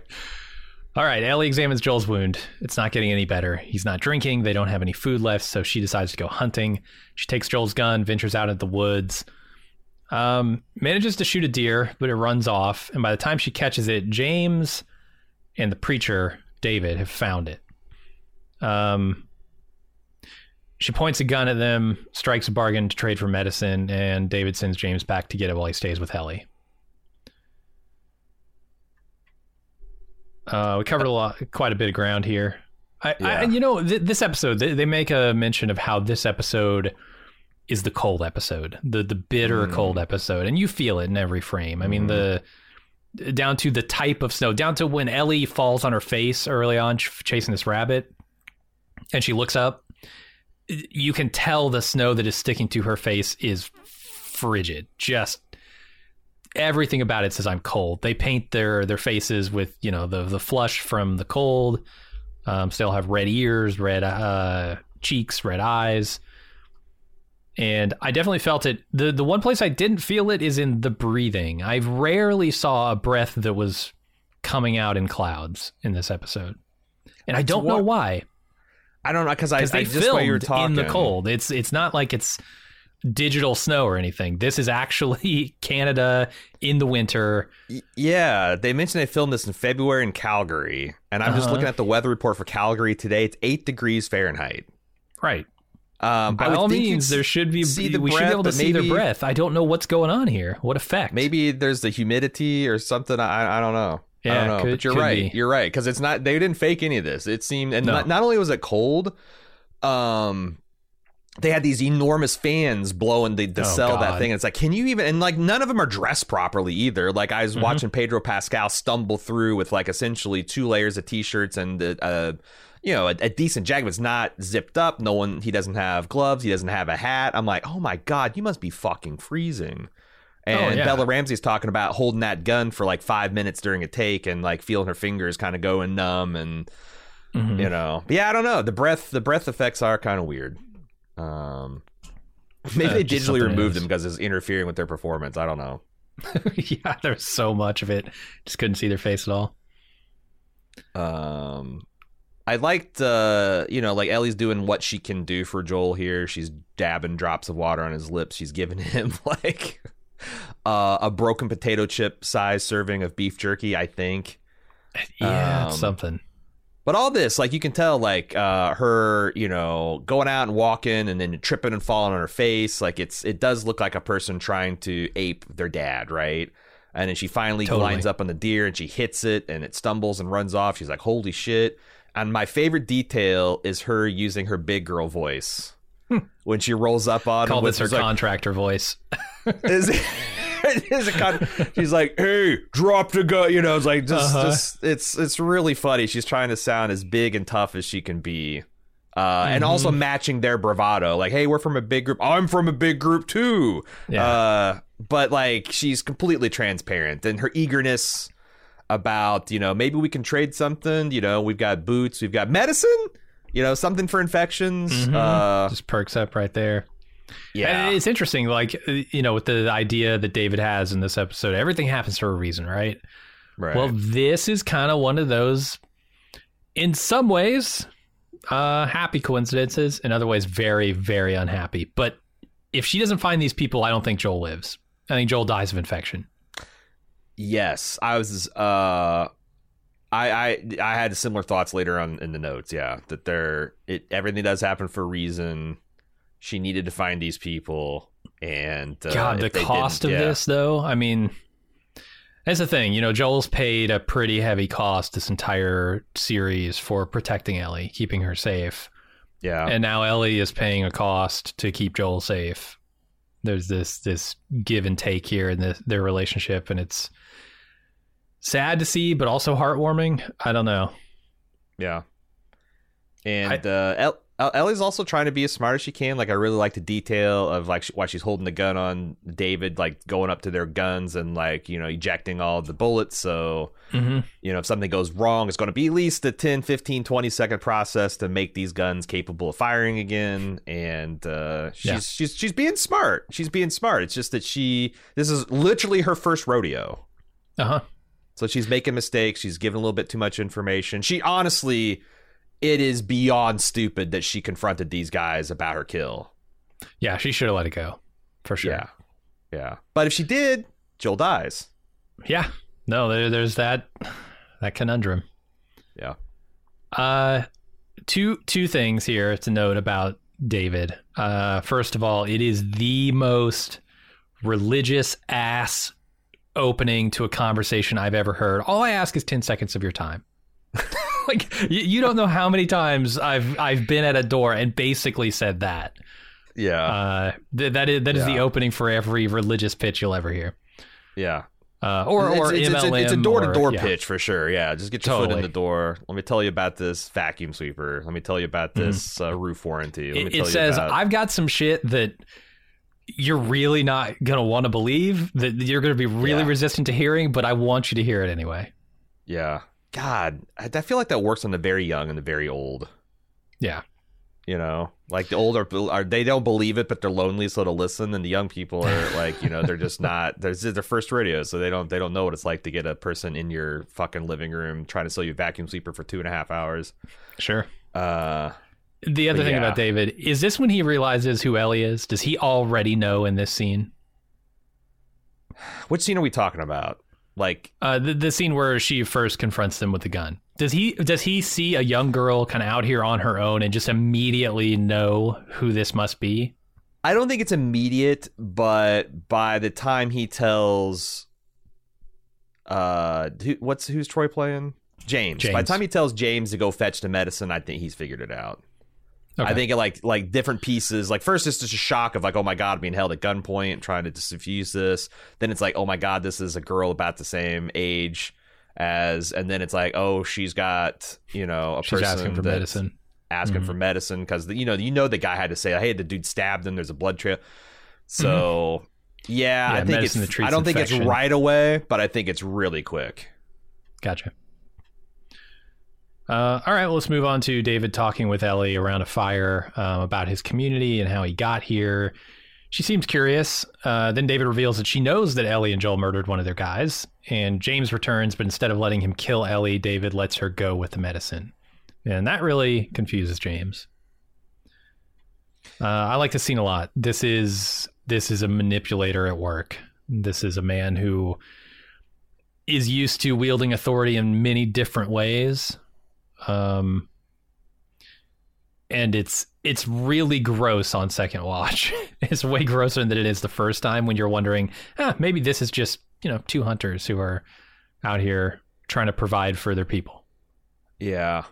All right, Ellie examines Joel's wound. It's not getting any better. He's not drinking. They don't have any food left, so she decides to go hunting. She takes Joel's gun, ventures out into the woods, um, manages to shoot a deer, but it runs off. And by the time she catches it, James and the preacher, David, have found it. Um, she points a gun at them, strikes a bargain to trade for medicine, and David sends James back to get it while he stays with Ellie. Uh, we covered a lot, quite a bit of ground here. I, I Yeah. and you know, th- this episode, they, they make a mention of how this episode is the cold episode, the the bitter Mm. cold episode, and you feel it in every frame. I mean, the down to the type of snow, down to when Ellie falls on her face early on ch- chasing this rabbit, and she looks up, you can tell the snow that is sticking to her face is frigid. Just everything about it says I'm cold. They paint their their faces with you know the the flush from the cold. Um, still have red ears, red uh, cheeks, red eyes, and I definitely felt it. the The one place I didn't feel it is in the breathing. I rarely saw a breath that was coming out in clouds in this episode, and I don't know why I don't know because I, because they I just while you were filmed talking in the cold. It's it's not like it's digital snow or anything. This is actually Canada in the winter. Yeah, they mentioned they filmed this in February in Calgary, and I'm just Uh-huh. looking at the weather report for Calgary today. It's eight degrees Fahrenheit. Right. Um, By all means, there should be. see the we should be able to see their breath. I don't know what's going on here. What effect? maybe there's the humidity or something. I I don't know. I Yeah, don't know. could- but you're right. be. You're right because it's not. They didn't fake any of this. It seemed, and No. not, not only was it cold, um, they had these enormous fans blowing the, to Oh, sell that thing. And it's like, can you even? And like, none of them are dressed properly either. Like, I was Mhm. watching Pedro Pascal stumble through with like essentially two layers of t-shirts and uh, uh you know, a, a decent jacket. It's not zipped up. No one. He doesn't have gloves. He doesn't have a hat. I'm like, oh my god, you must be fucking freezing. And Oh, yeah. Bella Ramsey's talking about holding that gun for like five minutes during a take and like feeling her fingers kind of going numb and Mhm. you know. But yeah, I don't know. The breath the breath effects are kind of weird. Um maybe Uh, they digitally removed them because it's interfering with their performance. I don't know. yeah, there's so much of it. Just couldn't see their face at all. Um I liked uh you know like Ellie's doing what she can do for Joel here. She's dabbing drops of water on his lips. She's giving him like uh, a broken potato chip size serving of beef jerky, I think. Yeah, Um, something. But all this, like you can tell, like uh, her, you know, going out and walking and then tripping and falling on her face, like it's it does look like a person trying to ape their dad, right? And then she finally Totally. lines up on the deer and she hits it and it stumbles and runs off. She's like, "Holy shit!" And my favorite detail is her using her big girl voice when she rolls up on Call him. this her like, contractor voice. is it, kind of, she's like, hey, drop the gun. You know, it's like just, Uh-huh. just it's it's really funny. She's trying to sound as big and tough as she can be. Uh, and Mm-hmm. also matching their bravado, like, "Hey, we're from a big group. I'm from a big group too." Yeah. Uh, but like, she's completely transparent, and her eagerness about, you know, maybe we can trade something. You know, we've got boots, we've got medicine. You know, something for infections. Mhm. Uh, Just perks up right there. Yeah, And it's interesting, like uh, you know, with the idea that David has in this episode, everything happens for a reason, right? right. Well, this is kind of one of those, in some ways, uh, happy coincidences. In other ways, very, very unhappy. But if she doesn't find these people, I don't think Joel lives. I think Joel dies of infection. Yes, I was. Uh, I I I had similar thoughts later on in the notes. Yeah, that there it everything does happen for a reason. She needed to find these people, and uh, God, the cost of yeah. this, though. I mean, that's the thing. You know, Joel's paid a pretty heavy cost this entire series for protecting Ellie, keeping her safe. Yeah, and now Ellie is paying a cost to keep Joel safe. There's this this give and take here in the, their relationship, and it's sad to see, but also heartwarming. I don't know. yeah. And uh, El- El- Ellie's also trying to be as smart as she can. Like I really like the detail of like sh- why she's holding the gun on David, like going up to their guns and like you know ejecting all the bullets. So Mm-hmm. you know if something goes wrong, it's going to be at least a 10, 15, 20 second process to make these guns capable of firing again. And uh, she's Yeah. she's she's being smart. She's being smart. It's just that she this is literally her first rodeo. Uh huh. So she's making mistakes. She's giving a little bit too much information. She honestly, it is beyond stupid that she confronted these guys about her kill. Yeah, she should have let it go for sure. Yeah. Yeah. But if she did, Joel dies. Yeah. No, there, there's that that conundrum. Yeah. Uh, two two things here to note about David. Uh, first of all, it is the most religious ass opening to a conversation I've ever heard. All I ask is ten seconds of your time. like you, you don't know how many times I've I've been at a door and basically said that. Yeah. Uh, th- that is that is the opening for every religious pitch you'll ever hear. yeah. Uh, or or it's, it's, it's, a- MLM it's a door to door or- yeah. pitch for sure. Yeah. Just get your foot in the door. Let me tell you about this vacuum sweeper. Let me tell you about this uh, roof warranty. Let me Mm-hmm. It, tell it you says about- I've got some shit that you're really not gonna want to believe that you're gonna be really Yeah. resistant to hearing, but I want you to hear it anyway. yeah. God, I, I feel like that works on the very young and the very old. Yeah. You know, like the older are they don't believe it, but they're lonely, so to listen. And the young people are like, you know, they're just not. There's their first radio, so they don't they don't know what it's like to get a person in your fucking living room trying to sell you a vacuum sweeper for two and a half hours. Sure. Uh, The other thing yeah. about David is this when he realizes who Ellie is. Does he already know in this scene? which scene are we talking about? Like, Uh, the, the scene where she first confronts them with the gun. Does he does he see a young girl kind of out here on her own and just immediately know who this must be? I don't think it's immediate, but by the time he tells, uh, who, what's who's Troy playing? James. By the time he tells James to go fetch the medicine, I think he's figured it out. Okay. I think it like like different pieces. Like first, it's just a shock of like, oh my god, being held at gunpoint, trying to diffuse this. Then it's like, oh my god, this is a girl about the same age as, and then it's like, oh, she's got you know a she's person asking for medicine. asking Mhm. for medicine because you know you know the guy had to say, hey, the dude stabbed him. There's a blood trail. So yeah, Mm-hmm. Yeah, I think it's, I don't think it's right away, but I think it's really quick. Gotcha. Uh, all right, well, let's move on to David talking with Ellie around a fire um, about his community and how he got here. She seems curious. Uh, then David reveals that she knows that Ellie and Joel murdered one of their guys. And James returns, but instead of letting him kill Ellie, David lets her go with the medicine. And that really confuses James. Uh, I like this scene a lot. This is this is a manipulator at work. This is a man who is used to wielding authority in many different ways. Um, and it's it's really gross on second watch. it's way grosser than it is the first time when you're wondering, ah, maybe this is just you know two hunters who are out here trying to provide for their people. Yeah.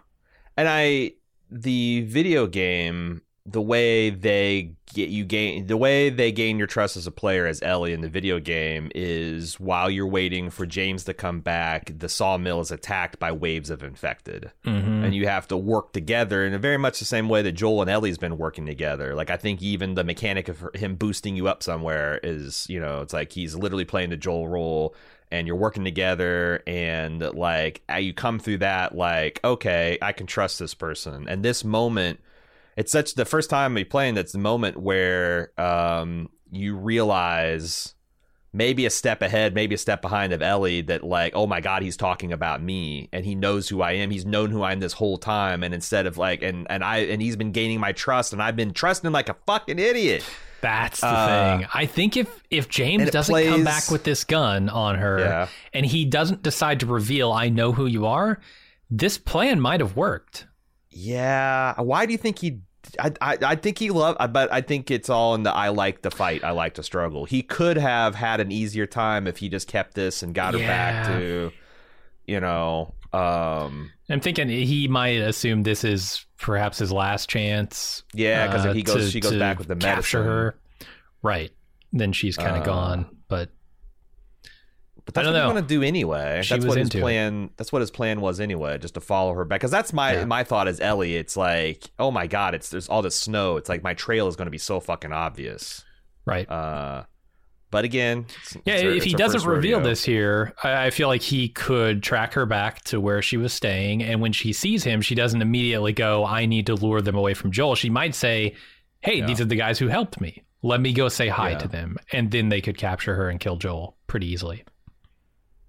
And I the video game the way they get you gain the way they gain your trust as a player as Ellie in the video game is while you're waiting for James to come back, the sawmill is attacked by waves of infected. Mm-hmm. And you have to work together in a very much the same way that Joel and Ellie's been working together. Like I think even the mechanic of him boosting you up somewhere is, you know, it's like he's literally playing the Joel role and you're working together and like you come through that like okay i can trust this person and this moment it's such the first time you're playing that's the moment where um you realize maybe a step ahead maybe a step behind of ellie that like oh my god he's talking about me and he knows who i am he's known who i am this whole time and instead of like and and i and he's been gaining my trust and i've been trusting like a fucking idiot That's the Uh, thing. I think if if James doesn't come back with this gun on her Yeah. and he doesn't decide to reveal I know who you are, this plan might have worked. Yeah. Why do you think he? I I, I think he loved, but I think it's all in the I like the fight, I like to struggle. He could have had an easier time if he just kept this and got her back to, you know, um, I'm thinking he might assume this is perhaps his last chance. yeah, because uh, he goes, to- she goes back with the capture medicine. her. Right. Then she's kind of Uh, gone. But But that's I what know. going to do anyway. She that's was what his into it. plan. That's what his plan was anyway, just to follow her back. Because that's my Yeah. my thought as Ellie. It's like, oh my god, it's there's all this snow. It's like my trail is going to be so fucking obvious. Right. Uh, but again, it's- Yeah, it's her- if he doesn't reveal rodeo. this here, I, I feel like he could track her back to where she was staying. And when she sees him, she doesn't immediately go, I need to lure them away from Joel. She might say, Hey, Yeah. these are the guys who helped me. Let me go say hi Yeah. to them. And then they could capture her and kill Joel pretty easily.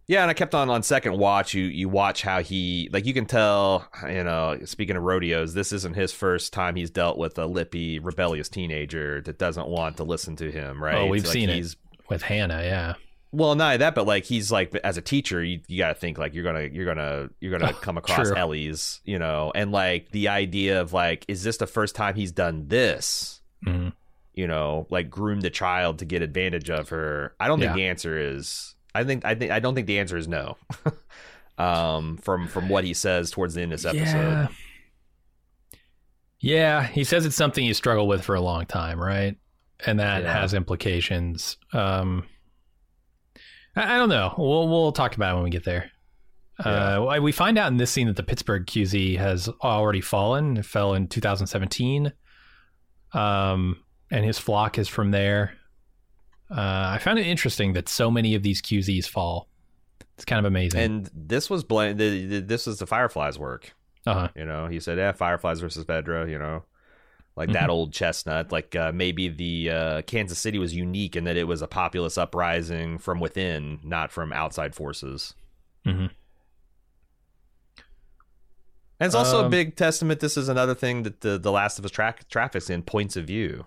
Yeah, and I kept on on second watch. You you watch how he like you can tell. You know, speaking of rodeos, this isn't his first time he's dealt with a lippy, rebellious teenager that doesn't want to listen to him. Right? Oh, we've like seen it. With Hannah, yeah. Well, not only that, but like he's like as a teacher, you, you got to think like you're gonna you're gonna you're gonna Oh, come across true. Ellie's, you know, and like the idea of like, is this the first time he's done this? Mhm. You know, like groomed a child to get advantage of her. I don't think the answer is. I think I think I don't think the answer is no. um, from from what he says towards the end of this episode. Yeah. Yeah, he says it's something you struggle with for a long time, right? And that Yeah. has implications. Um, I, I don't know. We'll we'll talk about it when we get there. Uh, we find out in this scene that the Pittsburgh QZ has already fallen. It fell in 2017, um, and his flock is from there. Uh, I found it interesting that so many of these QZs fall. It's kind of amazing. And this was the, this was the Fireflies' work. uh-huh. You know, he said, "Yeah, Fireflies versus FEDRA." You know, like Mm-hmm. that old chestnut. Like uh, maybe the uh, Kansas City was unique in that it was a populist uprising from within, not from outside forces. Mhm. And it's also a Um, big testament. This is another thing that the the Last of Us tra- traffics in points of view.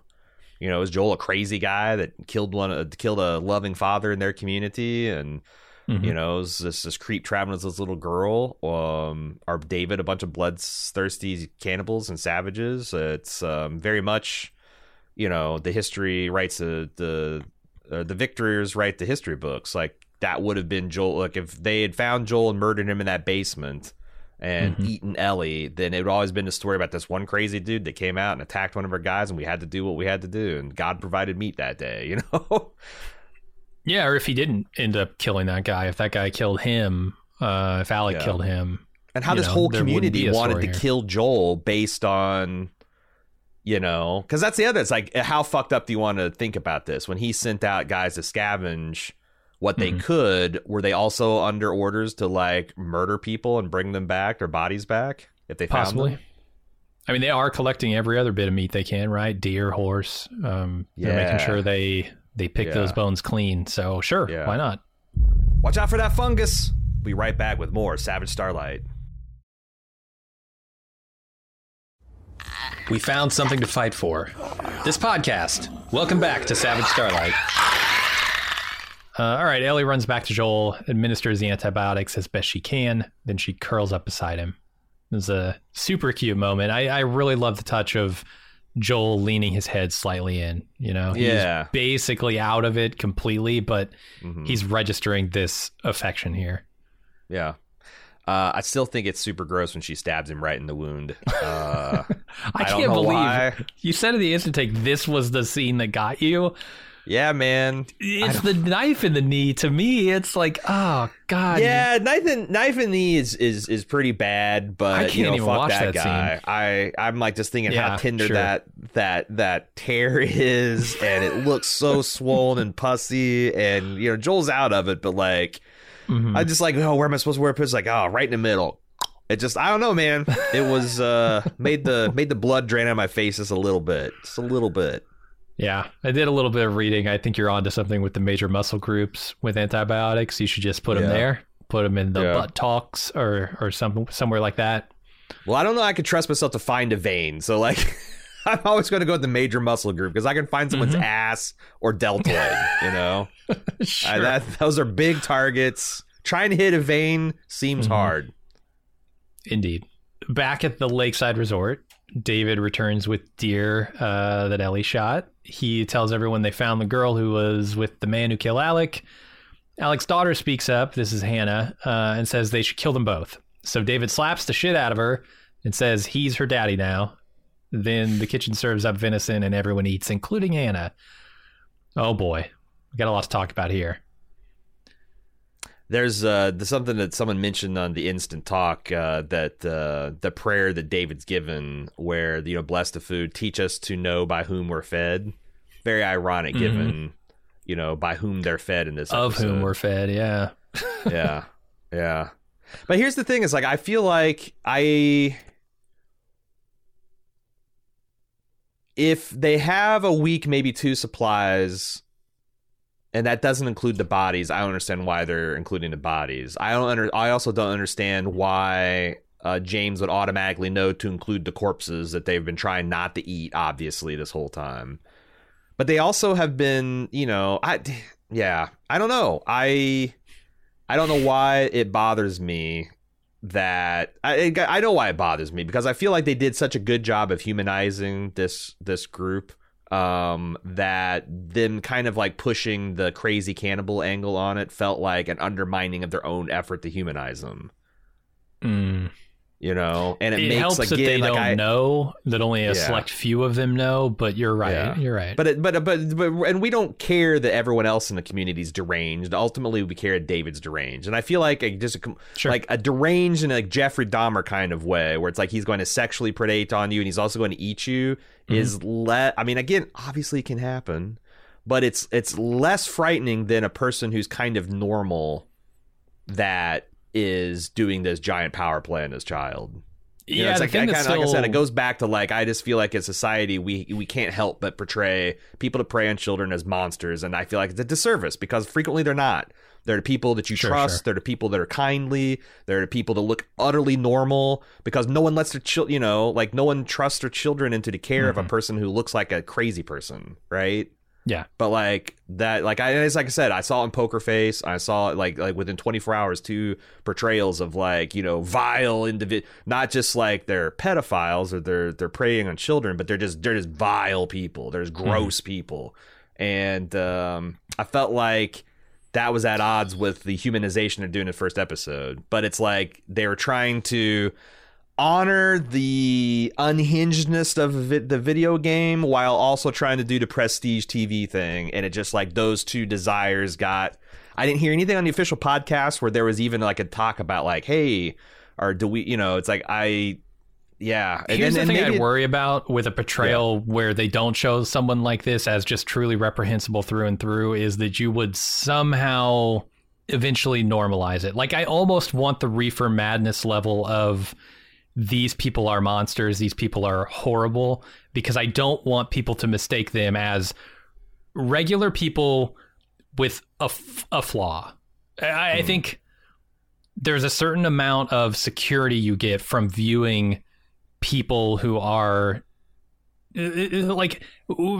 You know, is Joel a crazy guy that killed one, uh, killed a loving father in their community, and Mhm. you know, is this this creep traveling with this little girl? Um, are David a bunch of bloodthirsty cannibals and savages? It's um, very much, you know, the history writes the the uh, the victors write the history books. Like that would have been Joel. Like if they had found Joel and murdered him in that basement and Mhm. eaten Ellie, then it would always been a story about this one crazy dude that came out and attacked one of our guys, and we had to do what we had to do, and God provided meat that day. You know. Yeah, or if he didn't end up killing that guy, if that guy killed him, uh, if Alec Yeah. killed him, and how this know, whole community wanted to here. kill Joel based on, you know, because that's the other. It's like how fucked up do you want to think about this? When he sent out guys to scavenge what they Mhm. could, were they also under orders to like murder people and bring them back, their bodies back, if they found possibly. them? I mean, they are collecting every other bit of meat they can, right? Deer, horse. Um, They're Yeah. making sure they they pick Yeah. those bones clean. So sure, Yeah. why not? Watch out for that fungus. We'll Be right back with more Savage Starlight. We found something to fight for. This podcast. Welcome back to Savage Starlight. Uh, all right, Ellie runs back to Joel, administers the antibiotics as best she can, then she curls up beside him. It was a super cute moment. I, I really love the touch of Joel leaning his head slightly in. You know, he's Yeah. basically out of it completely, but Mhm. he's registering this affection here. Yeah. Uh, I still think it's super gross when she stabs him right in the wound. Uh, I, don't can't believe why. you said in the instant take this was the scene that got you. Yeah, man. It's the knife in the knee. To me, it's like, oh god. Yeah, knife and knife in the knee is is is pretty bad, but I can't know, even fuck watch that, that guy. I I'm like just thinking Yeah, how tender sure. that that that tear is, and it looks so swollen and pussy, and you know Joel's out of it, but like Mhm. I just like oh where am I supposed to wear a pistol? Like oh right in the middle. It just I don't know, man. It was uh made the made the blood drain out of my face just a little bit, just a little bit. Yeah, I did a little bit of reading. I think you're onto something with the major muscle groups with antibiotics. You should just put them there, put them in the Yeah. butt talks or or some somewhere like that. Well, I don't know. I could trust myself to find a vein, so like. I'm always going to go with the major muscle group because I can find someone's Mhm. ass or deltoid. You know, sure. I, that those are big targets. Trying to hit a vein seems Mhm. hard. Indeed. Back at the lakeside resort, David returns with deer uh, that Ellie shot. He tells everyone they found the girl who was with the man who killed Alec. Alec's daughter speaks up. This is Hannah, uh, and says they should kill them both. So David slaps the shit out of her and says he's her daddy now. Then the kitchen serves up venison and everyone eats, including Hannah. Oh boy, we got a lot to talk about here. There's uh something that someone mentioned on the instant talk uh, that uh, the prayer that David's given, where you know bless the food, teach us to know by whom we're fed. Very ironic, Mhm. given you know by whom they're fed in this of whom we're fed. Yeah. yeah yeah but here's the thing is like i feel like i if they have a week maybe two supplies and that doesn't include the bodies. I don't understand why they're including the bodies. I don't under i also don't understand why uh, james would automatically know to include the corpses that they've been trying not to eat obviously this whole time. But they also have been you know i yeah i don't know. I I don't know why it bothers me that I I know why it bothers me because I feel like they did such a good job of humanizing this this group um that them kind of like pushing the crazy cannibal angle on it felt like an undermining of their own effort to humanize them Mm. You know and it, It, makes helps like that they like don't I, know that only a Yeah. select few of them know. But you're right. Yeah. You're right. But it, but but but and we don't care that everyone else in the community is deranged. Ultimately, we care that David's deranged, and I feel like a, just a, Sure. like a deranged in a Jeffrey Dahmer kind of way, where it's like he's going to sexually predate on you and he's also going to eat you. Mhm. Is let I mean, again, obviously it can happen, but it's it's less frightening than a person who's kind of normal that is doing this giant power play on his child. You know, yeah, it's the like, I kinda, like I said, it goes back to like I just feel like in society we we can't help but portray people to prey on children as monsters, and I feel like it's a disservice because frequently they're not. They're the people that you Sure, trust. sure. They're the people that are kindly. They're the people that look utterly normal because no one lets their chil- you know, like no one trusts their children into the care of a Mhm. person who looks like a crazy person, right? Yeah. But like that, like I, it's like I said, I saw it in Poker Face. I saw it like like within 24 hours, two portrayals of like you know vile individ, not just like they're pedophiles or they're they're preying on children, but they're just they're just vile people. They're just gross people, and um, I felt like that was at odds with the humanization they're doing in the first episode. But it's like they were trying to honor the unhingedness of vi- the video game while also trying to do the prestige TV thing. And it just like those two desires got. I didn't hear anything on the official podcast where there was even like a talk about like, hey, or do we, you know, it's like I, yeah. And Here's then- the and thing I worry about with a portrayal where they don't show someone like this as just truly reprehensible through and through is that you would somehow eventually normalize it. Like I almost want the reefer madness level of these people are monsters, these people are horrible because I don't want people to mistake them as regular people with a, f- a flaw. I, I Mhm. think there's a certain amount of security you get from viewing people who are like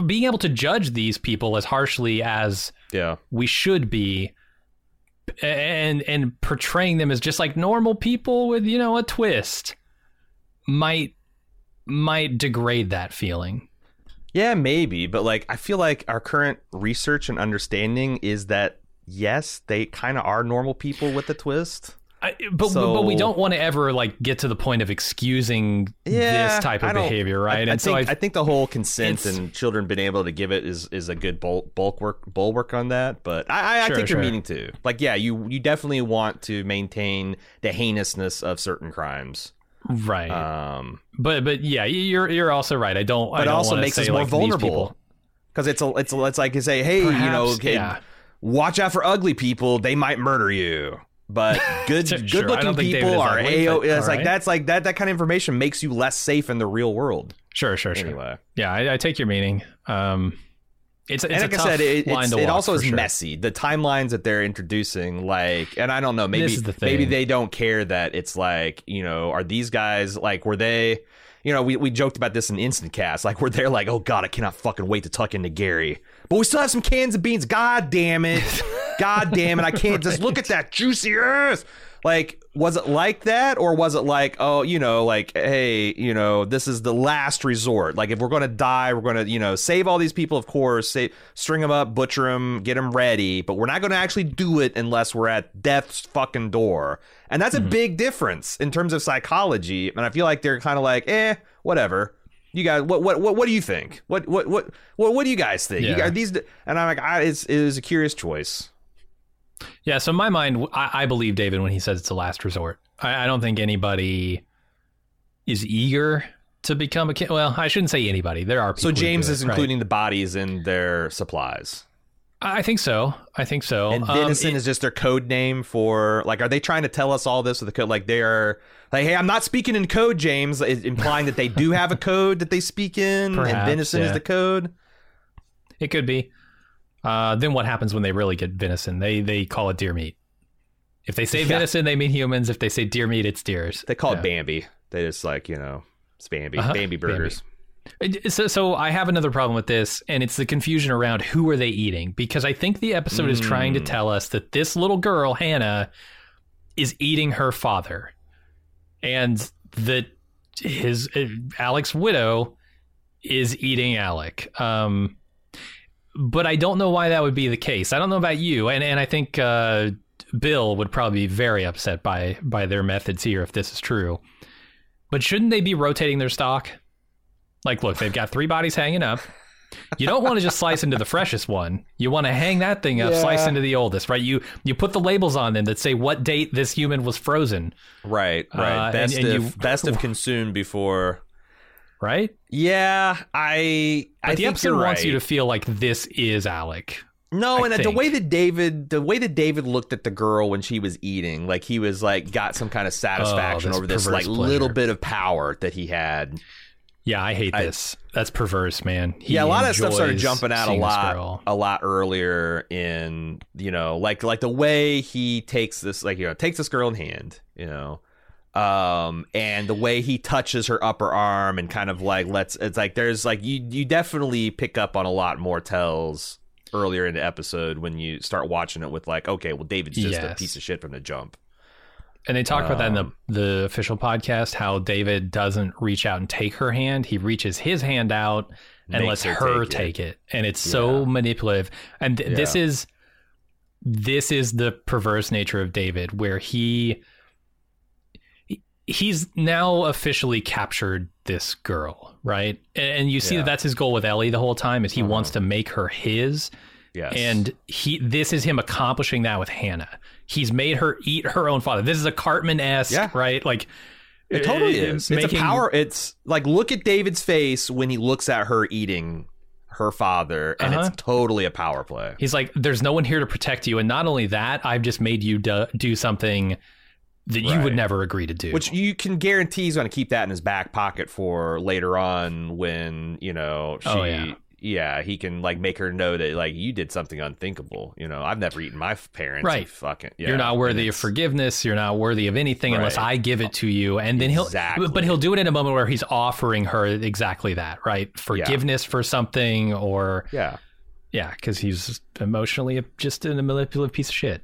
being able to judge these people as harshly as yeah. we should be and and portraying them as just like normal people with you know a twist might might degrade that feeling Yeah, maybe, but like I feel like our current research and understanding is that yes, they kind of are normal people with a twist. I, but So- but we don't want to ever like get to the point of excusing Yeah, this type of behavior right I, I and think so I, think the whole consent and children being able to give it is is a good bulk bulk work bulwark on that. But I, I, I Sure, take sure. your meaning to Like, yeah, you you definitely want to maintain the heinousness of certain crimes. Right Um, but but yeah you're you're also right i don't but it don't also makes us more like, vulnerable because it's a it's a, it's like you say, hey, you know, Perhaps, kid, yeah. watch out for ugly people; they might murder you. But good Sure, good I looking don't think David people are ugly, AO. It's like right. that's like that that kind of information makes you less safe in the real world. sure sure sure Anyway, yeah I, I take your meaning um it's, it's and like I said, it, it's, it also is sure. messy. The timelines that they're introducing, like, and I don't know, maybe the maybe they don't care that it's like, you know, are these guys like, were they, you know, we, we joked about this in Instant Cast, like, were they like, oh god, I cannot fucking wait to tuck into Gary, but we still have some cans of beans. God damn it, god damn it, I can't just look at that juicy earth. Like, was it like that, or was it like, oh, you know, like, hey, you know, this is the last resort. Like, if we're gonna die, we're gonna, you know, save all these people, of course, say, string them up, butcher them, get them ready, but we're not gonna actually do it unless we're at death's fucking door. And that's a big difference in terms of psychology. And I feel like they're kind of like, eh, whatever. You guys, what, what, what, what do you think? What, what, what, what, what do you guys think? You Yeah. guys, these, and I'm like, I, it's, it was a curious choice. Yeah, so in my mind, I, I believe David when he says it's a last resort. I, I don't think anybody is eager to become a king. Well, I shouldn't say anybody. There are people So James do it, is right? including the bodies in their supplies. I think so. I think so. And Um, venison it- is just their code name for like. Are they trying to tell us all this with the code? Like they are like, hey, I'm not speaking in code, James, implying that they do have a code that they speak in, and Perhaps, venison is the code. It could be. Uh, then what happens when they really get venison? They they call it deer meat. If they say Yeah. venison, they mean humans. If they say deer meat, it's deers. They call Yeah. it Bambi. They just like you know, it's Bambi, Uh-huh. Bambi burgers. It- So, so I have another problem with this, and it's the confusion around who are they eating? Because I think the episode is trying to Mm. tell us that this little girl, Hannah, is eating her father, and that his uh, Alec's widow is eating Alec. Um, but I don't know why that would be the case. I don't know about you, and and I think uh, Bill would probably be very upset by by their methods here if this is true. But shouldn't they be rotating their stock? Like, look, they've got three bodies hanging up. You don't want to just slice into the freshest one. You want to hang that thing up, slice into the oldest, right? You you put the labels on them that say what date this human was frozen, Right, right. Uh, best and- and of you- best of consumed before. Right? Yeah, I. I the think episode wants right. you to feel like this is Alec. No, I and the way that David, the way that David looked at the girl when she was eating, like he was like got some kind of oh, satisfaction Oh, over this like perverse little bit of power that he had. Yeah, I hate I- this. That's perverse, man. He yeah, a lot of stuff started jumping out a lot, a lot earlier in you know, like like the way he takes this, like you know, takes this girl in hand, you know, um, and the way he touches her upper arm and kind of like lets it's like there's like you you definitely pick up on a lot more tells earlier in the episode when you start watching it with like okay well david's just a piece of shit from the jump And they talk about that in Um, the the official podcast. How David doesn't reach out and take her hand; he reaches his hand out and lets her her, take take, it. and it's so manipulative. And th- this is this is the perverse nature of David, where he he- he's now officially captured this girl, right? And, and you see Yeah. that that's his goal with Ellie the whole time is he Uh-huh. wants to make her his. yes And he this is him accomplishing that with Hannah. He's made her eat her own father. This is a Cartman esque, Yeah. right? Like it totally uh, is it's a power it's like look at david's face when he looks at her eating her father and Uh-huh. it's totally a power play He's like, there's no one here to protect you, and not only that, I've just made you do, do something that you would never agree to do. Which you can guarantee he's going to keep that in his back pocket for later on when, you know, she, Oh, yeah. yeah. he can like make her know that like you did something unthinkable. You know, I've never eaten my parents. Right. Fucking, yeah. you're not worthy of forgiveness. You're not worthy of anything unless I give it to you. And then he'll, but he'll do it in a moment where he's offering her exactly that, right? Forgiveness for something, or Yeah. yeah, because he's emotionally just a manipulative piece of shit.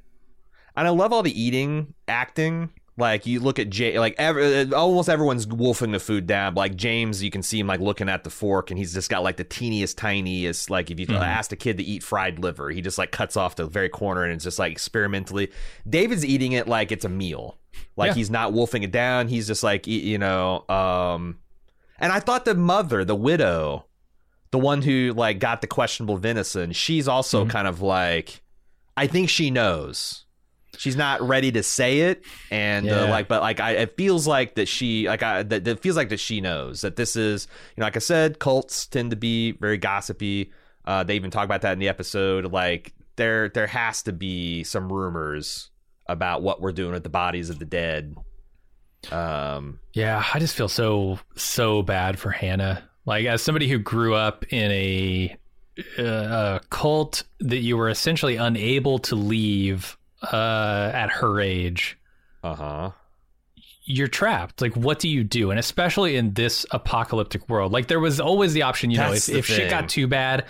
And I love all the eating acting. Like you look at Jay, like every, almost everyone's wolfing the food down. Like James, you can see him like looking at the fork, and he's just got like the teeniest, tiniest. Like if you Mhm. asked a kid to eat fried liver, he just like cuts off the very corner, and it's just like experimentally. David's eating it like it's a meal. Like Yeah. he's not wolfing it down. He's just like you know. um And I thought the mother, the widow, the one who like got the questionable venison, she's also Mhm. kind of like, I think she knows she's not ready to say it and Yeah. uh, like but like I it feels like that she like I that it feels like that she knows that this is you know like I said cults tend to be very gossipy uh they even talk about that in the episode like there there has to be some rumors about what we're doing with the bodies of the dead um Yeah, I just feel so so bad for Hannah. Like as somebody who grew up in a, uh, a cult that you were essentially unable to leave uh, at her age, uh-huh you're trapped. Like, what do you do? And especially in this apocalyptic world, like there was always the option. You know, if, if shit got too bad,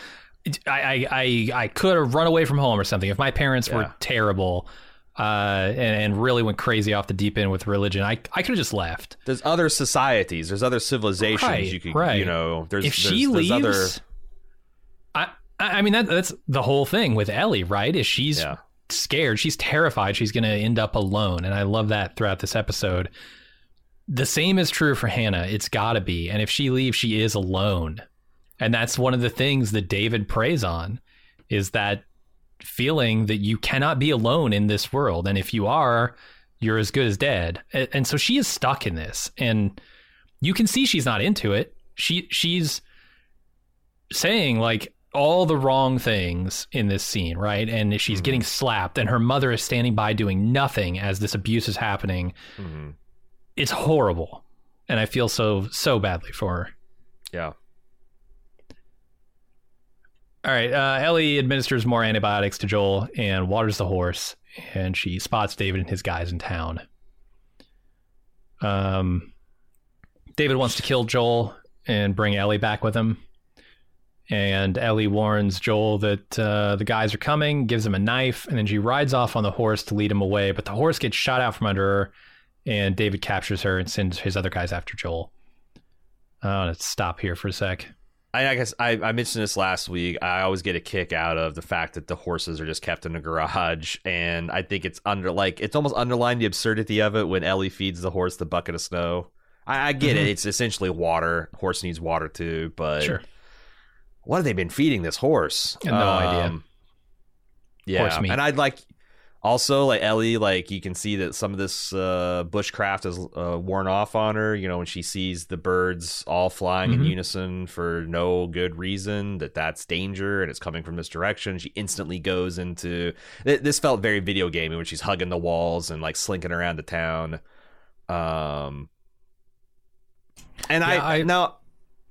I I I, I could have run away from home or something. If my parents Yeah. were terrible. Uh, and, and really went crazy off the deep end with religion. I I could have just left. there's other societies there's other civilizations Right, you could right. you know there's if there's, she there's leaves, other I I I mean that that's the whole thing with Ellie, right? Is she's yeah scared, she's terrified, she's going to end up alone, and I love that throughout this episode. The same is true for Hannah. It's got to be, and if she leaves, she is alone, and that's one of the things that David preys on, is that feeling that you cannot be alone in this world, and if you are, you're as good as dead. And, so she is stuck in this, and you can see she's not into it. She she's saying like all the wrong things in this scene, right? And she's Mhm. getting slapped, and her mother is standing by doing nothing as this abuse is happening. Mhm. It's horrible, and I feel so so badly for her. Yeah. All right, uh, Ellie administers more antibiotics to Joel and waters the horse, and she spots David and his guys in town. Um, David wants to kill Joel and bring Ellie back with him. And Ellie warns Joel that uh, the guys are coming, gives him a knife, and then she rides off on the horse to lead him away. But the horse gets shot out from under her, and David captures her and sends his other guys after Joel. Want to stop here for a sec. I, I guess I, I mentioned this last week. I always get a kick out of the fact that the horses are just kept in a garage, and I think it's under like it's almost underlined the absurdity of it when Ellie feeds the horse the bucket of snow. I, I get Mhm. it; it's essentially water. Horse needs water too, but Sure. What have they been feeding this horse? Um, no idea. Yeah, and I'd like also like Ellie, like you can see that some of this uh, bushcraft is uh, worn off on her. You know, when she sees the birds all flying in Mhm. unison for no good reason, that that's danger and it's coming from this direction. She instantly goes into th- this felt very video gamey when she's hugging the walls and like slinking around the town. Um, and Yeah, I, I- now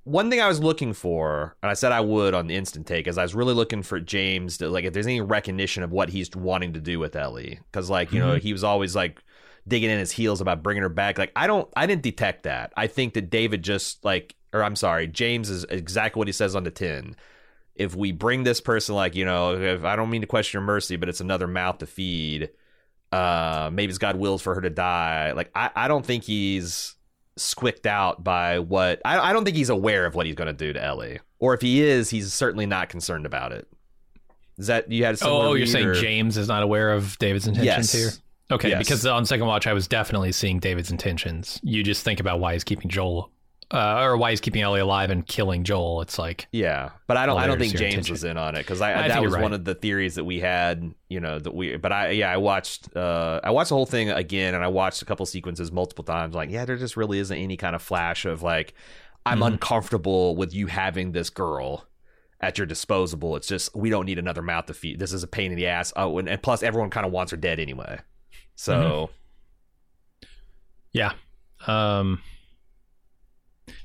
one thing I was looking for, and I said I would on the instant take, is I was really looking for James to like if there's any recognition of what he's wanting to do with Ellie, because like you know Mhm. he was always like digging in his heels about bringing her back. Like I don't, I didn't detect that. I think that David just like, or I'm sorry, James is exactly what he says on the tin. If we bring this person, like you know, if I don't mean to question your mercy, but it's another mouth to feed. Uh, maybe it's God wills for her to die. Like I, I don't think he's squicked out by what I, I don't think he's aware of what he's going to do to Ellie, or if he is, he's certainly not concerned about it. Is that you had Oh, you're saying or- James is not aware of David's intentions Yes. here? Okay, Yes. because on second watch, I was definitely seeing David's intentions. You just think about why he's keeping Joel, uh, or why he's keeping Ellie alive and killing Joel. It's like, Yeah, but I don't. I don't think James was in on it because I, I that was right. one of the theories that we had. You know that we. But I yeah I watched uh I watched the whole thing again and I watched a couple sequences multiple times. Like yeah, there just really isn't any kind of flash of like I'm Mhm. uncomfortable with you having this girl at your disposable. It's just we don't need another mouth to feed. This is a pain in the ass. Oh, and, and plus everyone kind of wants her dead anyway. So yeah. Um,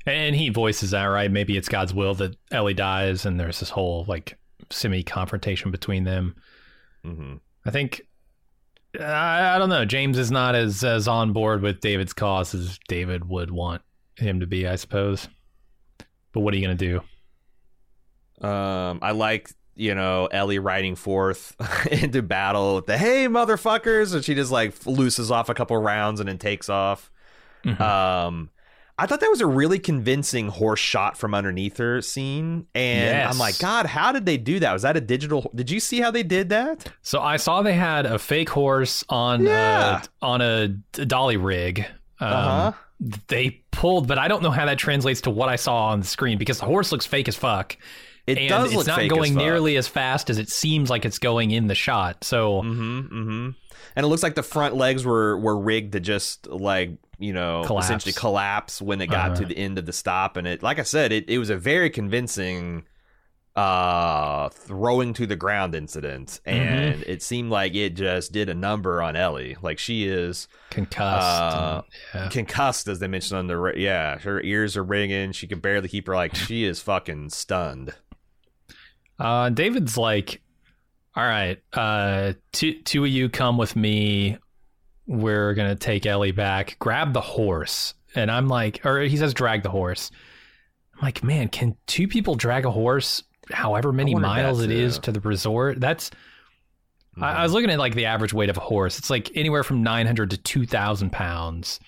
and he voices that, right? Maybe it's God's will that Ellie dies, and there's this whole like semi confrontation between them. mhm. I think I, I don't know. James is not as as on board with David's cause as David would want him to be, I suppose. But what are you gonna do? Um, I like you know Ellie riding forth into battle with the "Hey motherfuckers," and she just like looses off a couple rounds and then takes off. Mhm. Um, I thought that was a really convincing horse shot from underneath her scene, and Yes. I'm like, God, how did they do that? Was that a digital? Did you see how they did that? So I saw they had a fake horse on Yeah. uh, on a dolly rig. Um, Uh huh. They pulled, but I don't know how that translates to what I saw on the screen because the horse looks fake as fuck. It and does it's look not going as nearly as fast as it seems like it's going in the shot. So Mm-hmm. Mm-hmm. And it looks like the front legs were were rigged to just like you know Collapse. essentially collapse when it got to Uh-huh. the end of the stop. And it, like I said, it, it was a very convincing uh throwing to the ground incident and it seemed like it just did a number on Ellie like she is concussed. Uh, and- yeah. concussed as they mentioned on the yeah her ears are ringing she can barely keep her like she is fucking stunned Uh, David's like, all right, uh, two, two of you come with me. We're going to take Ellie back. Grab the horse. And I'm like, or he says, drag the horse. I'm like, man, can two people drag a horse however many miles it is to the resort? That's, I, I was looking at like the average weight of a horse. It's like anywhere from 900 to 2,000 pounds.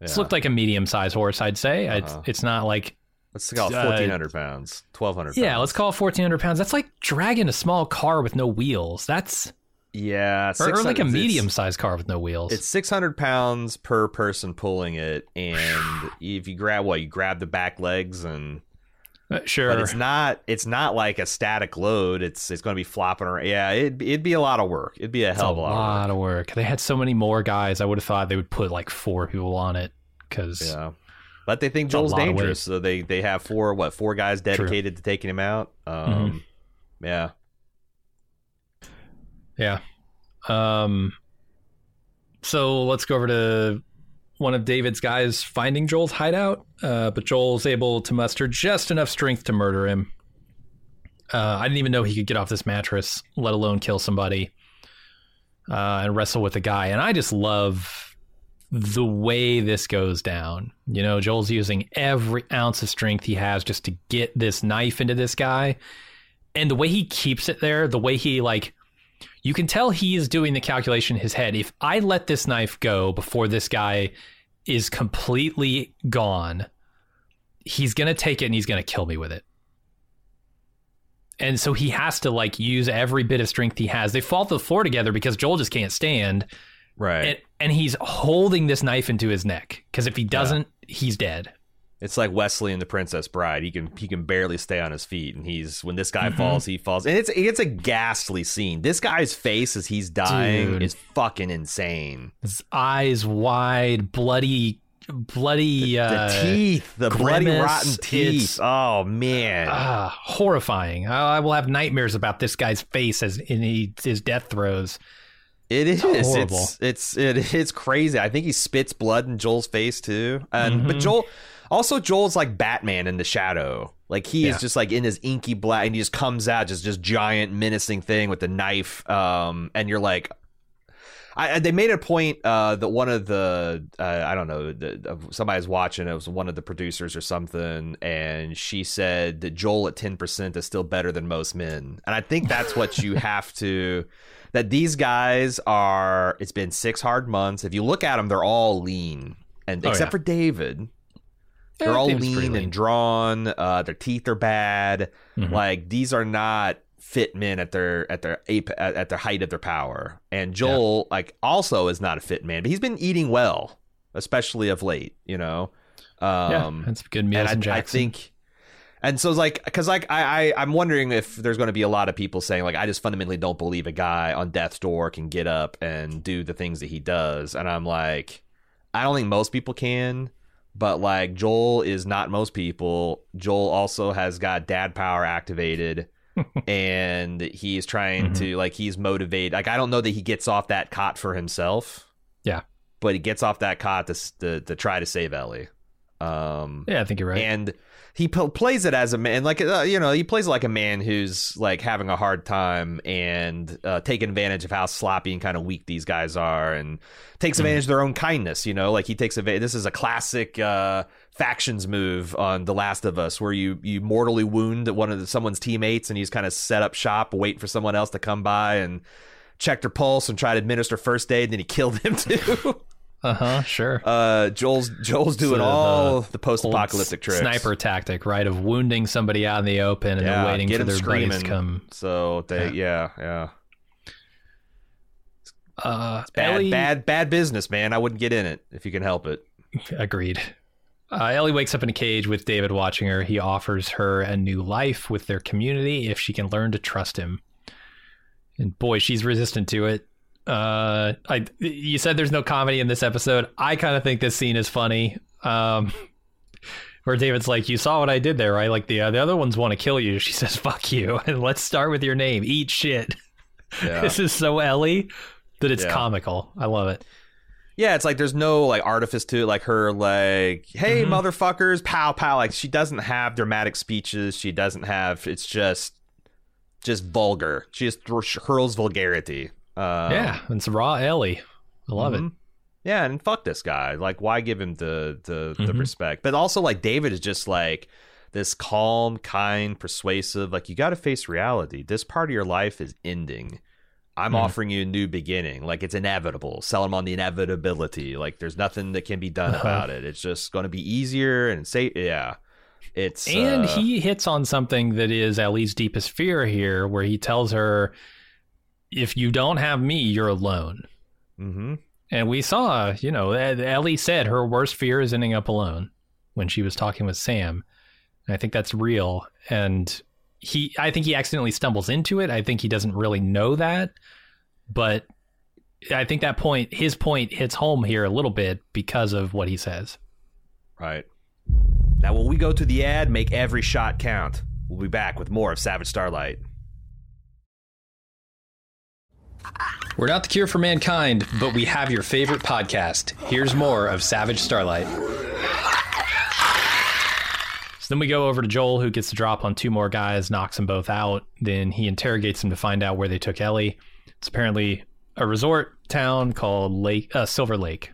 It's Yeah. looked like a medium sized horse, I'd say. It's, Uh-huh. it's not like let's call it uh, 1400 pounds 1200 yeah, let's call it fourteen hundred pounds. That's like dragging a small car with no wheels. That's yeah or, or like a medium sized car with no wheels. It's 600 pounds per person pulling it, and if you grab what you grab the back legs and Uh, sure. but it's not it's not like a static load. It's it's going to be flopping around. Yeah, it it'd be a lot of work. It'd be a hell of a lot. of work. of work. They had so many more guys. I would have thought they would put like four people on it because Yeah. But they think Joel's dangerous, so they they have four what four guys dedicated to taking him out. Um, Mm-hmm. yeah, Yeah. Um so let's go over to one of David's guys finding Joel's hideout, uh, but Joel's able to muster just enough strength to murder him. Uh, I didn't even know he could get off this mattress, let alone kill somebody, uh, and wrestle with a guy. And I just love the way this goes down. You know, Joel's using every ounce of strength he has just to get this knife into this guy. And the way he keeps it there, the way he like you can tell he is doing the calculation in his head. If I let this knife go before this guy is completely gone, he's going to take it and he's going to kill me with it. And so he has to like use every bit of strength he has. They fall to the floor together because Joel just can't stand. right. And, and he's holding this knife into his neck because if he doesn't, he's dead. It's like Wesley and the Princess Bride. He can he can barely stay on his feet, and he's when this guy Mhm. falls, he falls, and it's it's a ghastly scene. This guy's face as he's dying Dude. is fucking insane. His eyes wide, bloody, bloody. uh, the teeth, the bloody rotten teeth. it's- Oh man, Ah, horrifying. I, I will have nightmares about this guy's face as in he, his death throes. It is. horrible. It's it's it, it's crazy. I think he spits blood in Joel's face too. And but Mhm. Joel also Joel's like Batman in the shadow. Like he Yeah. is just like in his inky black and he just comes out just just giant menacing thing with the knife. Um and you're like I, they made a point uh, that one of the uh, I don't know the, of somebody's watching it was one of the producers or something, and she said that Joel at ten percent is still better than most men, and I think that's what you have to. That these guys are. It's been six hard months. If you look at them, they're all lean, and Oh, except yeah. for David, they're Yeah, all lean, lean. and drawn. Uh, their teeth are bad. Mhm. Like these are not fit men at their at their ape at, at their height of their power. And Joel like also is not a fit man, but he's been eating well, especially of late. You know, yeah, um, that's good meals and I, I think. And so it's like, because like I, I I'm wondering if there's going to be a lot of people saying like I just fundamentally don't believe a guy on death's door can get up and do the things that he does, and I'm like, I don't think most people can, but like Joel is not most people. Joel also has got dad power activated. and he's trying Mhm. to like he's motivated like i don't know that he gets off that cot for himself Yeah. but he gets off that cot to to, to try to save ellie um yeah, I think you're right. and he p- plays it as a man like uh, you know he plays like a man who's like having a hard time and uh, taking advantage of how sloppy and kind of weak these guys are and takes advantage of their own kindness you know? Like he takes advantage this is a classic uh, factions move on the last of us where you you mortally wound one of the, someone's teammates and he's kind of set up shop wait for someone else to come by and check their pulse and try to administer first aid and then he killed him too uh huh. Sure. uh joel's joel's doing So the all the Old post-apocalyptic tricks Sniper tactic, right? Of wounding somebody out in the open and then waiting for their buddies to come. So they, yeah, yeah, Uh, bad, Ellie, bad, bad business, man. I wouldn't get in it if you can help it. Agreed. Uh, Ellie wakes up in a cage with David watching her. He offers her a new life with their community if she can learn to trust him. And boy, she's resistant to it. Uh, I you said there's no comedy in this episode. I kind of think this scene is funny. Um, where David's like, "You saw what I did there, right? Like the uh, the other ones want to kill you." She says, "Fuck you," and let's start with your name. Eat shit. Yeah, This is so Ellie that it's Yeah. comical. I love it. yeah. It's like there's no like artifice to it. Like her, like, hey, Mhm. motherfuckers, pow, pow. Like she doesn't have dramatic speeches. She doesn't have. It's just, just vulgar. She just hurls vulgarity. Yeah, and it's raw Ellie. I love it. Mhm. Yeah, and fuck this guy. Like, why give him the the, the Mhm. respect? But also, like, David is just like this calm, kind, persuasive. Like, you got to face reality. This part of your life is ending. I'm Mhm. offering you a new beginning. Like, it's inevitable. Sell him on the inevitability. Like, there's nothing that can be done Uh-huh. about it. It's just going to be easier and say, yeah. It's And uh, he hits on something that is Ellie's deepest fear here, where he tells her, if you don't have me, you're alone. mhm. And we saw, you know, Ellie said her worst fear is ending up alone when she was talking with Sam. And I think that's real. And he, I think he accidentally stumbles into it. I think he doesn't really know that, but I think that point, his point, hits home here a little bit because of what he says. Right. Now, when we go to the ad, make every shot count. We'll be back with more of Savage Starlight. We're not the cure for mankind, but we have your favorite podcast. Here's more of Savage Starlight. So then we go over to Joel, who gets the drop on two more guys, knocks them both out. Then he interrogates them to find out where they took Ellie. It's apparently a resort town called Lake uh, Silver Lake.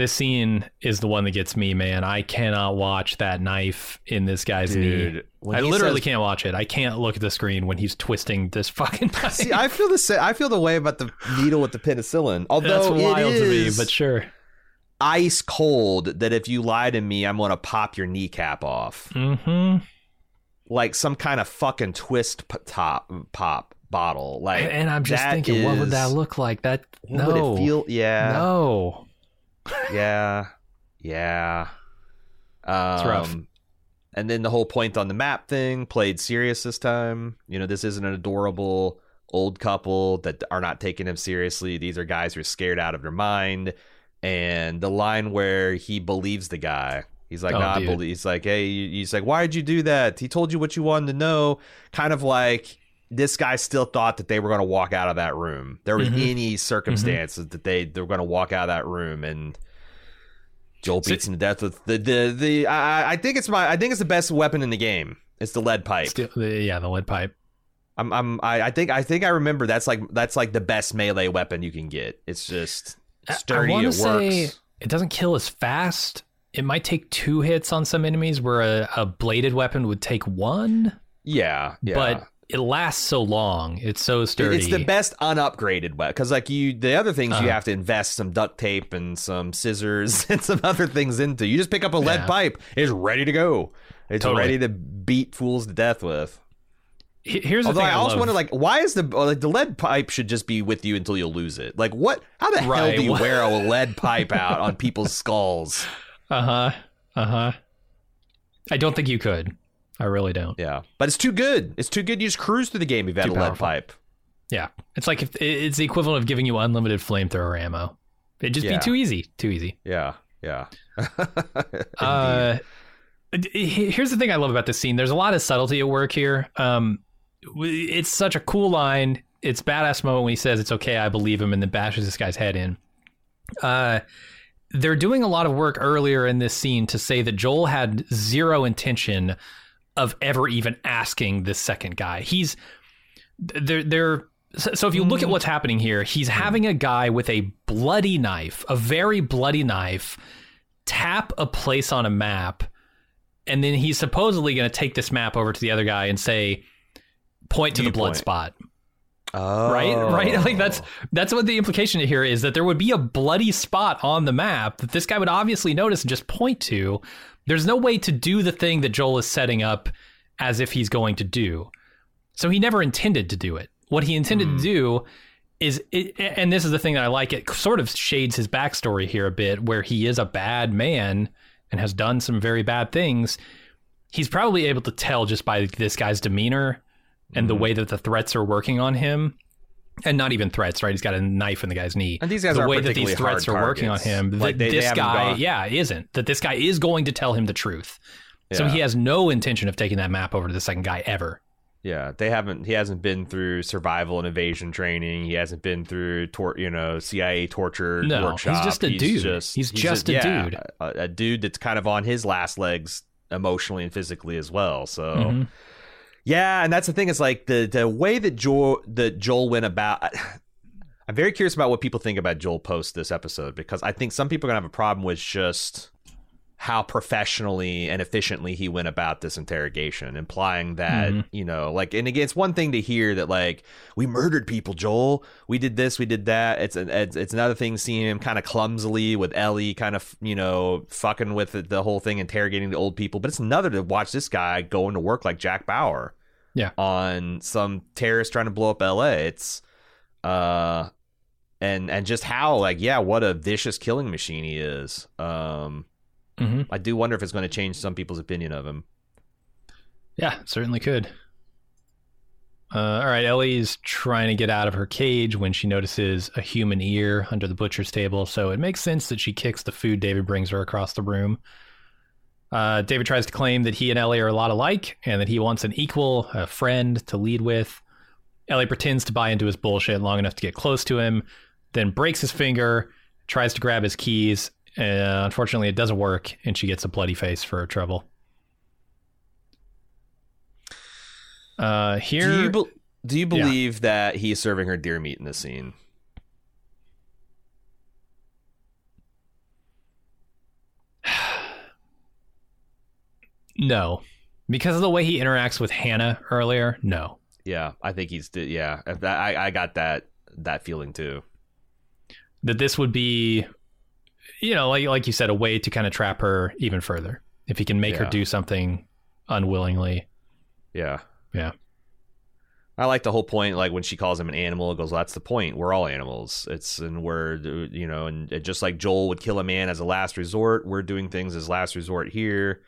This scene is the one that gets me, man. I cannot watch that knife in this guy's knee. Dude, when I literally says- can't watch it. I can't look at the screen when he's twisting this fucking knife. See, I feel the sa- I feel the way about the needle with the penicillin. Although That's wild it to me, but sure. ice cold that if you lie to me, I'm going to pop your kneecap off. hmm Like some kind of fucking twist p- top pop bottle. Like And I'm just thinking, what would that look like? That no, would it feel? Yeah. no. Yeah. Yeah. Um, It's rough. And then the whole point on the map thing played serious this time. You know, this isn't an adorable old couple that are not taking him seriously. These are guys who are scared out of their mind. And the line where he believes the guy, he's like, Oh, nah, I believe. He's like, hey, he's like, why'd you do that? He told you what you wanted to know. Kind of like this guy still thought that they were going to walk out of that room. There was Mhm. any circumstances that they they were going to walk out of that room, and Joel So- beats him to death with the the the. I, I think it's my I think it's the best weapon in the game. It's the lead pipe. Still, yeah, the lead pipe. I'm I'm I, I think I think I remember that's like that's like the best melee weapon you can get. It's just sturdy. I want it to works. say it doesn't kill as fast. It might take two hits on some enemies, where a, a bladed weapon would take one. yeah, yeah. But it lasts so long. It's so sturdy. It's the best unupgraded weapon because, like you, the other things you Uh-huh. have to invest some duct tape and some scissors and some other things into. You just pick up a lead Yeah. pipe, it's ready to go. It's Totally. ready to beat fools to death with. He- Here's the Although thing. I also wonder, like, why is the like the lead pipe should just be with you until you lose it? Like, what? How the hell do you wear a lead pipe out on people's skulls? Uh huh. Uh huh. I don't think you could. I really don't. Yeah, but it's too good. It's too good. You just cruise through the game. If you had Too a lead pipe. Yeah, it's like if it's the equivalent of giving you unlimited flamethrower ammo. It'd just Yeah. be too easy. Too easy. Yeah, yeah. Uh, here's the thing I love about this scene. There's a lot of subtlety at work here. Um, it's such a cool line. It's badass moment when he says it's okay, I believe him, and then bashes this guy's head in. Uh, they're doing a lot of work earlier in this scene to say that Joel had zero intention of ever even asking this second guy. He's they're they're so if you look at hmm. what's happening here, he's hmm. having a guy with a bloody knife, a very bloody knife, tap a place on a map, and then he's supposedly going to take this map over to the other guy and say, point to the blood spot. Oh, Right, right. Like that's that's what the implication here is that there would be a bloody spot on the map that this guy would obviously notice and just point to. There's no way to do the thing that Joel is setting up as if he's going to do. So he never intended to do it. What he intended Hmm. to do is, it, and this is the thing that I like. It sort of shades his backstory here a bit, where he is a bad man and has done some very bad things. He's probably able to tell just by this guy's demeanor and the Mhm. way that the threats are working on him. And not even threats, right? He's got a knife in the guy's knee. And these guys the way that these threats are working on him, that Like, they- they this haven't guy, gone- yeah, isn't. That this guy is going to tell him the truth. So he has no intention of taking that map over to the second guy ever. Yeah, they haven't. He hasn't been through survival and evasion training. He hasn't been through, tor- you know, CIA torture No, he's workshop. just a dude. Just, He's just a yeah, dude. a, a dude that's kind of on his last legs emotionally and physically as well. So Mhm. Yeah, and that's the thing. Is like the the way that Joel that Joel went about. I'm very curious about what people think about Joel post this episode because I think some people are gonna have a problem with just how professionally and efficiently he went about this interrogation, implying that Mhm. you know, like, and again, it's one thing to hear that like we murdered people, Joel, we did this, we did that. It's an, it's, it's another thing seeing him kind of clumsily with Ellie, kind of you know fucking with the, the whole thing, interrogating the old people. But it's another to watch this guy going to work like Jack Bauer, Yeah. on some terrorist trying to blow up L.A. It's uh and and just how like yeah what a vicious killing machine he is um Mhm. I do wonder if it's going to change some people's opinion of him. Yeah, certainly could. Uh, all right, Ellie's trying to get out of her cage when she notices a human ear under the butcher's table, so it makes sense that she kicks the food David brings her across the room. Uh, David tries to claim that he and Ellie are a lot alike and that he wants an equal, a friend to lead with. Ellie pretends to buy into his bullshit long enough to get close to him, then breaks his finger, tries to grab his keys. Uh, unfortunately, it doesn't work, and she gets a bloody face for her trouble. Uh, here, Do you, be- do you Yeah. believe that he's serving her deer meat in this scene? no, because of the way he interacts with Hannah earlier. No, Yeah, I think he's. Yeah, I, I got that that feeling too. that this would be, you know, like like you said, a way to kind of trap her even further. If he can make her do something unwillingly. Yeah. Yeah. I like the whole point, like when she calls him an animal, it goes, well, that's the point. We're all animals. It's, and we're, you know, and it, just like Joel would kill a man as a last resort, we're doing things as last resort here.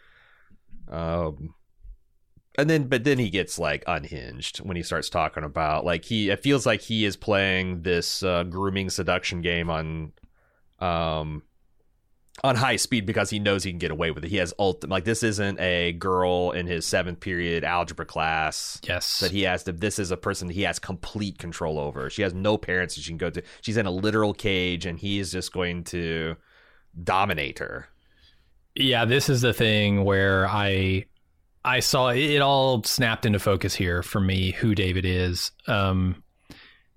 Um, and then, but then he gets like unhinged when he starts talking about, like, he, it feels like he is playing this uh, grooming seduction game on, um, on high speed because he knows he can get away with it. He has ultimate like this isn't a girl in his seventh period algebra class Yes. that he has to. This is a person he has complete control over. She has no parents that she can go to. She's in a literal cage, and he is just going to dominate her. yeah, this is the thing where I I saw it all snapped into focus here for me who David is. Um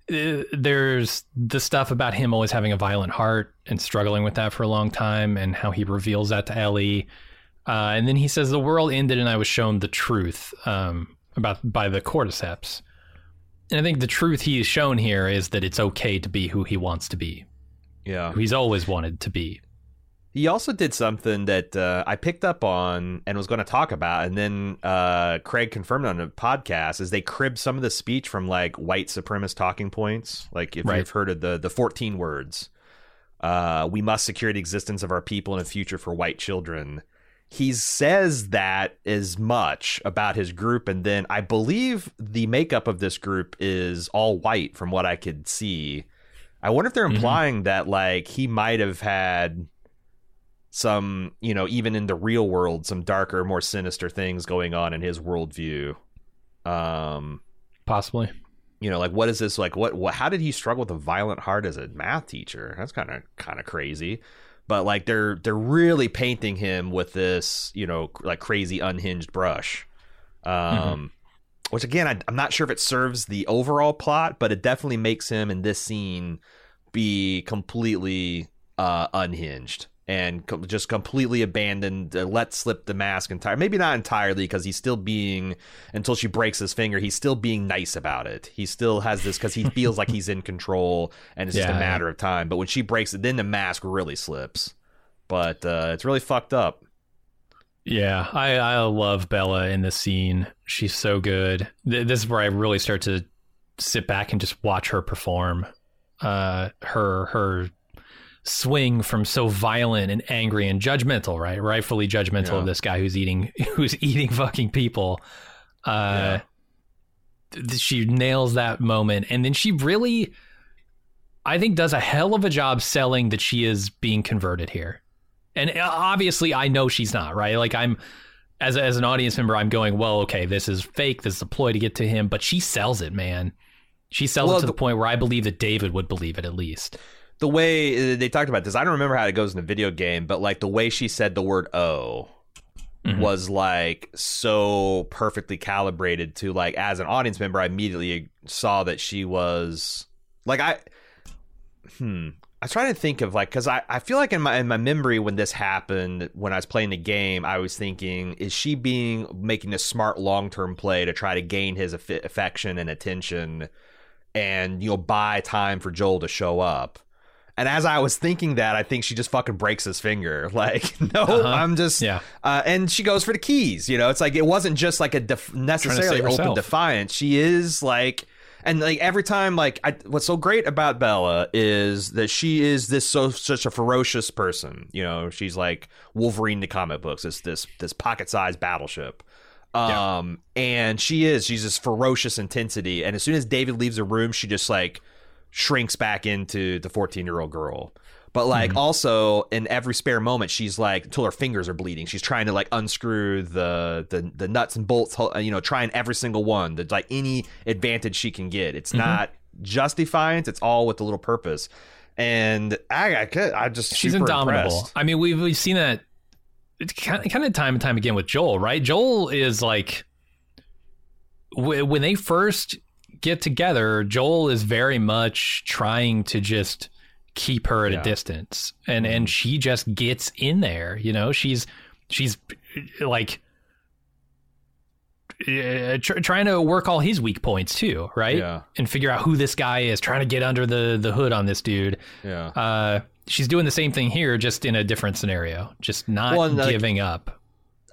there's the stuff about him always having a violent heart and struggling with that for a long time and how he reveals that to Ellie. Uh, and then he says the world ended and I was shown the truth um, about by the cordyceps. And I think the truth he's shown here is that it's okay to be who he wants to be, Yeah. who he's always wanted to be. He also did something that uh, I picked up on and was going to talk about, and then uh, Craig confirmed on a podcast. Is they cribbed some of the speech from like white supremacist talking points, like if Right. you've heard of the the fourteen words. Uh, we must secure the existence of our people and a future for white children. He says that as much about his group, and then I believe the makeup of this group is all white, from what I could see. I wonder if they're Mhm. implying that like he might have had some, you know, even in the real world, some darker, more sinister things going on in his worldview. Um, Possibly. you know, like what is this like? What, what? How did he struggle with a violent heart as a math teacher? That's kind of kind of crazy. But like they're they're really painting him with this, you know, like crazy unhinged brush. Um, which again, I, I'm not sure if it serves the overall plot, but it definitely makes him in this scene be completely uh, unhinged and co- just completely abandoned, uh, let slip the mask entirely. Maybe not entirely because he's still being until she breaks his finger. He's still being nice about it. He still has this because he feels like he's in control and it's just a matter of time. But when she breaks it, then the mask really slips. But uh, it's really fucked up. Yeah, I, I love Bella in this scene. She's so good. Th- This is where I really start to sit back and just watch her perform. Uh, her her swing from so violent and angry and judgmental, right? Rightfully judgmental Yeah. of this guy who's eating who's eating fucking people. Uh, th- she nails that moment, and then she really, I think, does a hell of a job selling that she is being converted here. And uh, obviously, I know she's not right. Like I'm, as as an audience member, I'm going, well, okay, this is fake. This is a ploy to get to him. But she sells it, man. She sells Well, it to the, the- point where I believe that David would believe it at least. The way uh, they talked about this, I don't remember how it goes in the video game, but like the way she said the word "oh" Mhm. was like so perfectly calibrated to like as an audience member, I immediately saw that she was like I. Hmm. I was trying to think of like because I, I feel like in my in my memory when this happened when I was playing the game I was thinking is she being making a smart long term play to try to gain his aff- affection and attention and you know buy time for Joel to show up and as I was thinking that I think she just fucking breaks his finger like no Uh-huh. I'm just Yeah. uh, and she goes for the keys. You know, it's like it wasn't just like a def- necessarily open herself. defiance. She is like, and like every time, like I, what's so great about Bella is that she is this so such a ferocious person. You know, she's like Wolverine the comic books. It's this this pocket sized battleship. Um, and she is she's this ferocious intensity. And as soon as David leaves the room, she just like shrinks back into the 14 year old girl. But like Mm-hmm. also in every spare moment, she's like until her fingers are bleeding. She's trying to like unscrew the the, the nuts and bolts. You know, trying every single one. That's like any advantage she can get. It's Mm-hmm. not just defiance. It's all with a little purpose. And I I, could, I just She's indomitable. impressed. I mean, we've we've seen that it's kind of, kind of time and time again with Joel, right? Joel is like when they first get together, Joel is very much trying to just keep her at Yeah. a distance, and and she just gets in there. You know, she's she's like. Uh, tr- trying to work all his weak points too, right? Yeah. And figure out who this guy is, trying to get under the the hood on this dude Yeah. uh, she's doing the same thing here, just in a different scenario, just not Well, and, like- giving up.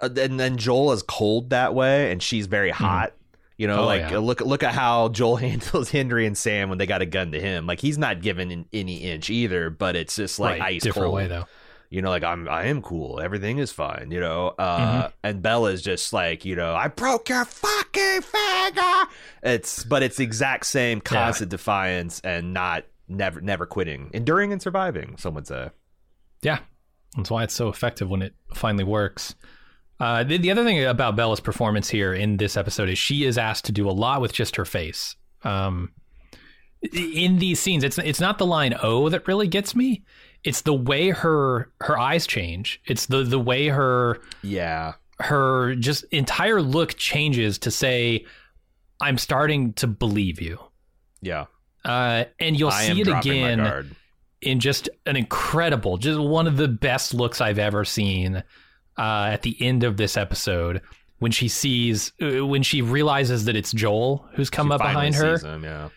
uh, and then Joel is cold that way, and she's very hot. You know, Oh, like yeah. look look at how Joel handles Henry and Sam when they got a gun to him. Like he's not giving an, any inch either, but it's just like right, ice different cold. way though. You know, like I'm I am cool. Everything is fine. You know, uh, Mm-hmm. and Bella's just like you know I broke your fucking finger. It's but it's the exact same constant defiance and not never never quitting, enduring and surviving. Some would say. Yeah, that's why it's so effective when it finally works. Uh, the, the other thing about Bella's performance here in this episode is she is asked to do a lot with just her face. Um, in these scenes, it's it's not the line "oh" that really gets me. It's the way her her eyes change. It's the the way her Yeah. her just entire look changes to say, "I'm starting to believe you." Yeah. Uh, and you'll I see it again in just an incredible, just one of the best looks I've ever seen uh, at the end of this episode when she sees, uh, when she realizes that it's Joel who's come She up behind her. him, yeah.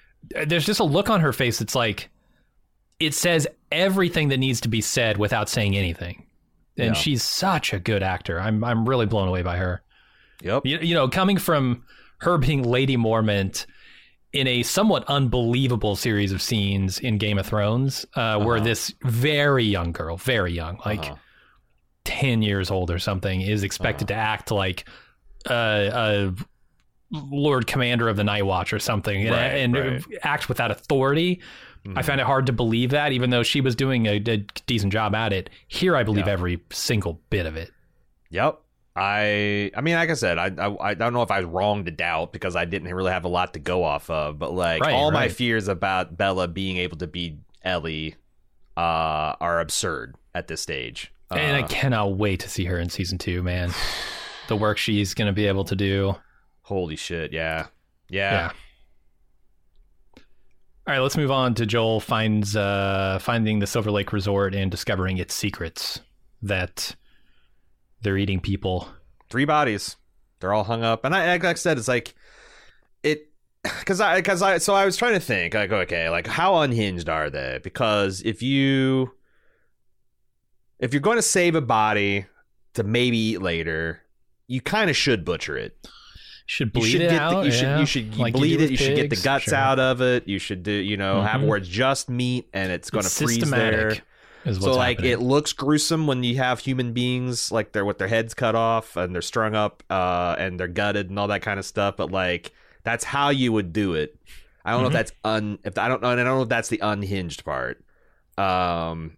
There's just a look on her face that's like, it says everything that needs to be said without saying anything. And Yeah. she's such a good actor. I'm I'm really blown away by her. Yep. You, you know, coming from her being Lady Mormont in a somewhat unbelievable series of scenes in Game of Thrones, uh, where Uh-huh. this very young girl, very young, like Uh-huh. 10 years old or something, is expected to act like uh, a Lord Commander of the Night Watch or something and, Right, and right. act without authority. I Mhm. found it hard to believe that, even though she was doing a, a decent job at it. Here, I believe Yeah. every single bit of it. Yep. I I mean, like I said, I, I I don't know if I was wrong to doubt because I didn't really have a lot to go off of, but like Right, all my fears about Bella being able to be Ellie uh, are absurd at this stage. And I Uh, cannot wait to see her in season two, man. The work she's going to be able to do. holy shit, yeah, Yeah. yeah, All right, let's move on to Joel finds uh, finding the Silver Lake Resort and discovering its secrets that they're eating people. Three bodies, they're all hung up, and I like I said, it's like it because I because I so I was trying to think like okay, like how unhinged are they? Because if you if you're going to save a body to maybe eat later, you kind of should butcher it. Should You bleed should it get out. the, you should you should you like bleed do it. You should get the guts sure. out of it. You should do you know have Mhm. where it's just meat and it's going to freeze there. So like happening. it looks gruesome when you have human beings like they're with their heads cut off and they're strung up uh and they're gutted and all that kind of stuff. But like that's how you would do it. I don't know Mhm. if that's un if I don't know and I don't know if that's the unhinged part. Um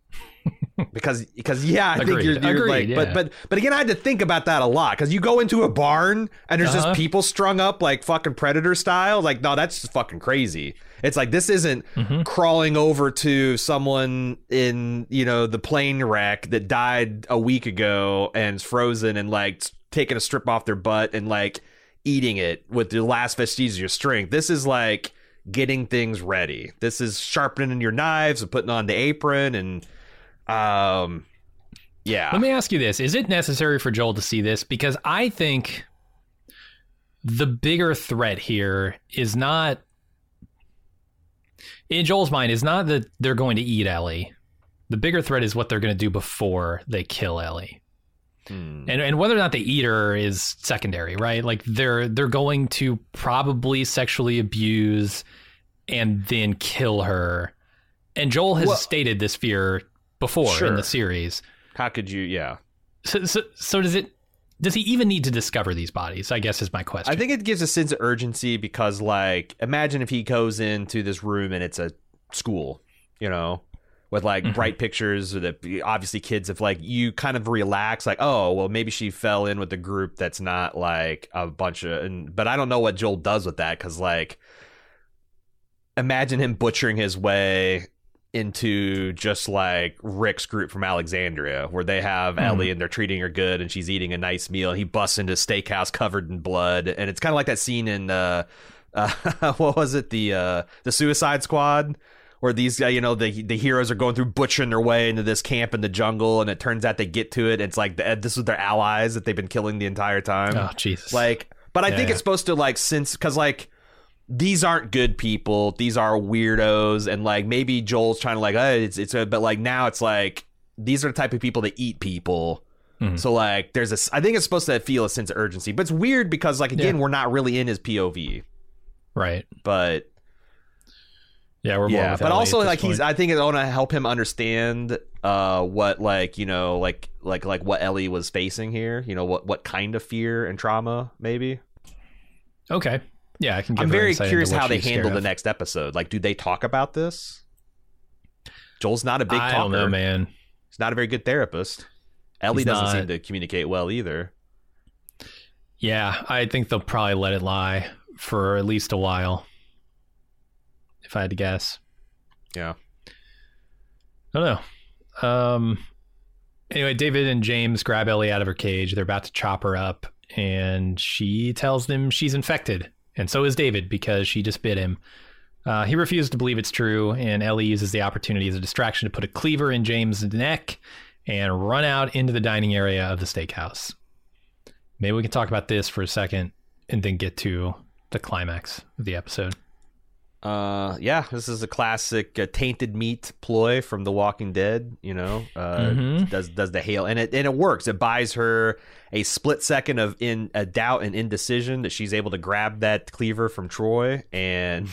because because yeah, I think you're, you're Agreed, like yeah. but but but again I had to think about that a lot because you go into a barn and there's Uh-huh. just people strung up like fucking predator style like no that's just fucking crazy. It's like this isn't Mhm. crawling over to someone in you know the plane wreck that died a week ago and is frozen and like taking a strip off their butt and like eating it with the last vestiges of your strength. This is like getting things ready. This is sharpening your knives and putting on the apron and um yeah. Let me ask you this: Is it necessary for Joel to see this? Because I think the bigger threat here is not, in Joel's mind, is not that they're going to eat Ellie. The bigger threat is what they're going to do before they kill Ellie. Hmm. and and whether or not they eat her is secondary, right? Like they're they're going to probably sexually abuse and then kill her. And Joel has Well- stated this fear before in the series. How could you? Yeah, So, so, so does it? Does he even need to discover these bodies? I guess is my question. I think it gives a sense of urgency because, like, imagine if he goes into this room and it's a school, you know, with like Mhm. bright pictures that obviously kids have like you kind of relax, like, oh, well, maybe she fell in with a group that's not like a bunch of, and, but I don't know what Joel does with that because, like, imagine him butchering his way into just like Rick's group from Alexandria, where they have Mhm. Ellie and they're treating her good and she's eating a nice meal. He busts into steakhouse covered in blood, and it's kind of like that scene in uh, uh, what was it the uh, the Suicide Squad. Where these, uh, you know, the the heroes are going through butchering their way into this camp in the jungle, and it turns out they get to it. It's like the, this was their allies that they've been killing the entire time. oh Jesus! Like, but I think Yeah. it's supposed to like since because like these aren't good people. These are weirdos, and like maybe Joel's trying to like, oh, it's it's a, but like now it's like these are the type of people that eat people. Mhm. So like, there's a. I think it's supposed to feel a sense of urgency, but it's weird because like again, Yeah. we're not really in his POV, right? but Yeah, we're more yeah, but Ellie also like he's. I think it's to help him understand uh what like you know like like like what Ellie was facing here. You know what what kind of fear and trauma maybe. okay. Yeah, I can. I'm very curious how they handle the next episode. Like, do they talk about this? Joel's not a big I talker. don't know, man. He's not a very good therapist. Ellie He's doesn't not. seem to communicate well either. Yeah, I think they'll probably let it lie for at least a while. If I had to guess. Yeah. I don't know. Um. Anyway, David and James grab Ellie out of her cage. They're about to chop her up, and she tells them she's infected, and so is David because she just bit him. Uh, he refuses to believe it's true, and Ellie uses the opportunity as a distraction to put a cleaver in James' neck and run out into the dining area of the steakhouse. Maybe we can talk about this for a second and then get to the climax of the episode. Uh, yeah, this is a classic uh, tainted meat ploy from The Walking Dead. You know, uh, Mhm. does does the hail and it and it works. It buys her a split second of in a doubt and indecision that she's able to grab that cleaver from Troy and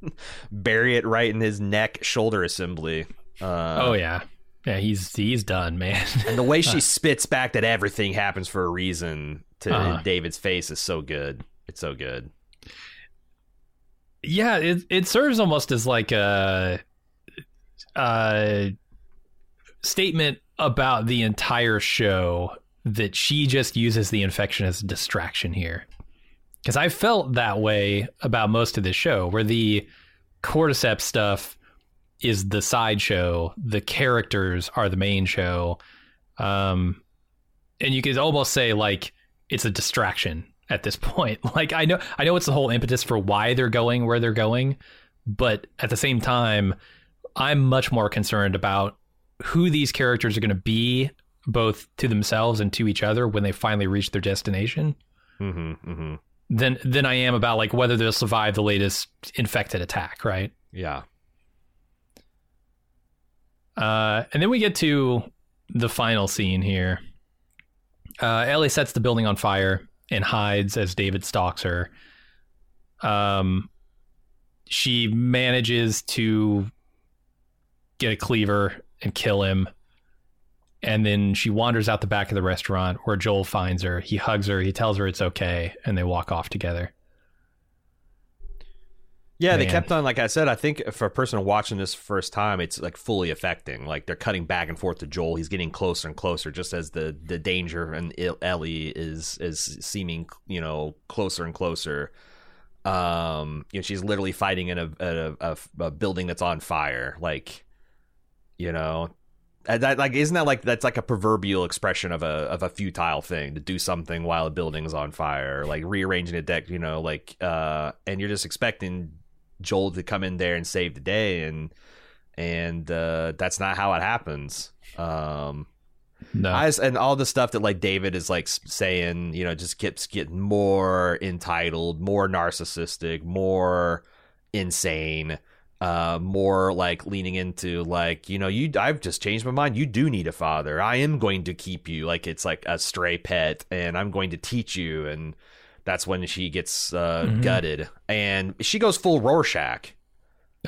bury it right in his neck shoulder assembly. Uh, oh yeah, yeah. He's he's done, man. And the way she spits back that everything happens for a reason to Uh-huh. David's face is so good. It's so good. Yeah, it it serves almost as like a, statement about the entire show that she just uses the infection as a distraction here. Because I felt that way about most of the show, where the cordyceps stuff is the sideshow, the characters are the main show, um, and you could almost say like it's a distraction at this point. Like I know I know it's the whole impetus for why they're going where they're going, but at the same time, I'm much more concerned about who these characters are going to be both to themselves and to each other when they finally reach their destination Mm-hmm, mm-hmm. than than I am about like whether they'll survive the latest infected attack, right? Yeah. Uh, and then we get to the final scene here. Uh, Ellie sets the building on fire and hides as David stalks her. Um, she manages to get a cleaver and kill him. And then she wanders out the back of the restaurant where Joel finds her. He hugs her. He tells her it's okay. And they walk off together. Yeah, they kept on. Like I said, I think for a person watching this first time, it's like fully affecting. Like they're cutting back and forth to Joel. He's getting closer and closer, just as the the danger and Ellie is is seeming, you know, closer and closer. Um, you know, she's literally fighting in a a, a, a building that's on fire. Like, you know, that like isn't that like that's like a proverbial expression of a of a futile thing to do something while a building's on fire, like rearranging a deck. You know, like uh, and you're just expecting Joel to come in there and save the day, and and uh, that's not how it happens. Um, No. I just, and all the stuff that like David is like saying, you know, just keeps getting more entitled, more narcissistic, more insane, uh, more like leaning into like, you know, you I've just changed my mind. You do need a father. I am going to keep you like it's like a stray pet, and I'm going to teach you. And that's when she gets uh, Mhm. gutted, and she goes full Rorschach.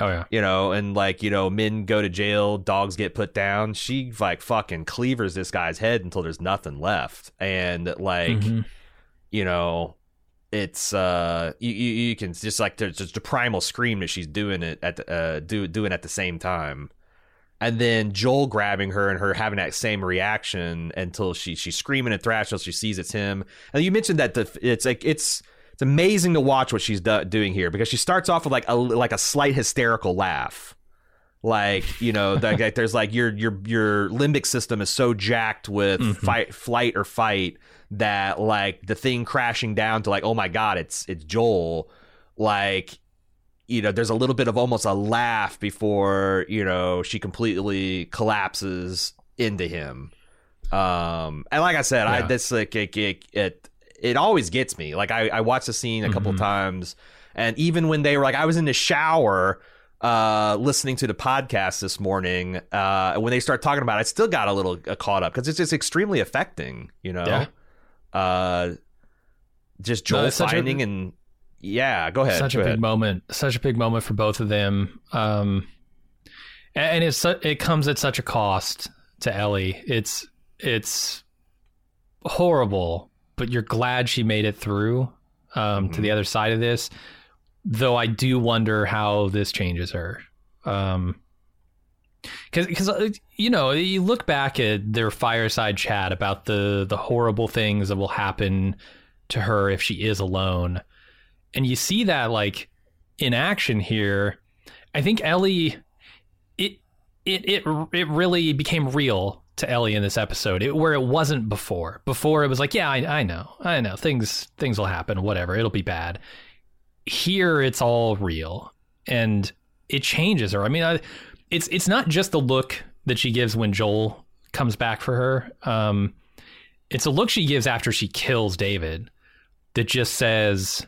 Oh yeah. you know, and like, you know, men go to jail, dogs get put down. She like fucking cleavers this guy's head until there's nothing left. And like, Mhm. you know, it's uh you, you, you can just like there's just a primal scream that she's doing it at the, uh do doing at the same time. And then Joel grabbing her and her having that same reaction until she she's screaming and thrashing until she sees it's him. And you mentioned that the it's like it's it's amazing to watch what she's do- doing here because she starts off with like a like a slight hysterical laugh like you know like, like there's like your your your limbic system is so jacked with Mhm. fight flight or fight that like the thing crashing down to like oh my god it's it's Joel like you know there's a little bit of almost a laugh before you know she completely collapses into him um and like I said I this like it, it it it always gets me like I I watched the scene a couple Mhm. times and even when they were like I was in the shower uh, listening to the podcast this morning, uh, when they start talking about it, I still got a little uh, caught up because it's just extremely affecting, you know? Yeah. Uh, just No, Joel it's such a- finding and yeah, go ahead. such a go big ahead. moment such a big moment for both of them um and- it's it comes at such a cost to ellie it's it's horrible but you're glad she made it through um to Mhm. the other side of this though i do wonder how this changes her um because because you know you look back at their fireside chat about the the horrible things that will happen to her if she is alone and you see that like in action here i think ellie it it it it really became real to ellie in this episode. It, where it wasn't before. Before it was like yeah I, I know. I know. Things things will happen. Whatever. It'll be bad. Here it's all real. And it changes her. I mean I, it's it's not just the look that she gives when joel comes back for her. Um it's a look she gives after she kills david that just says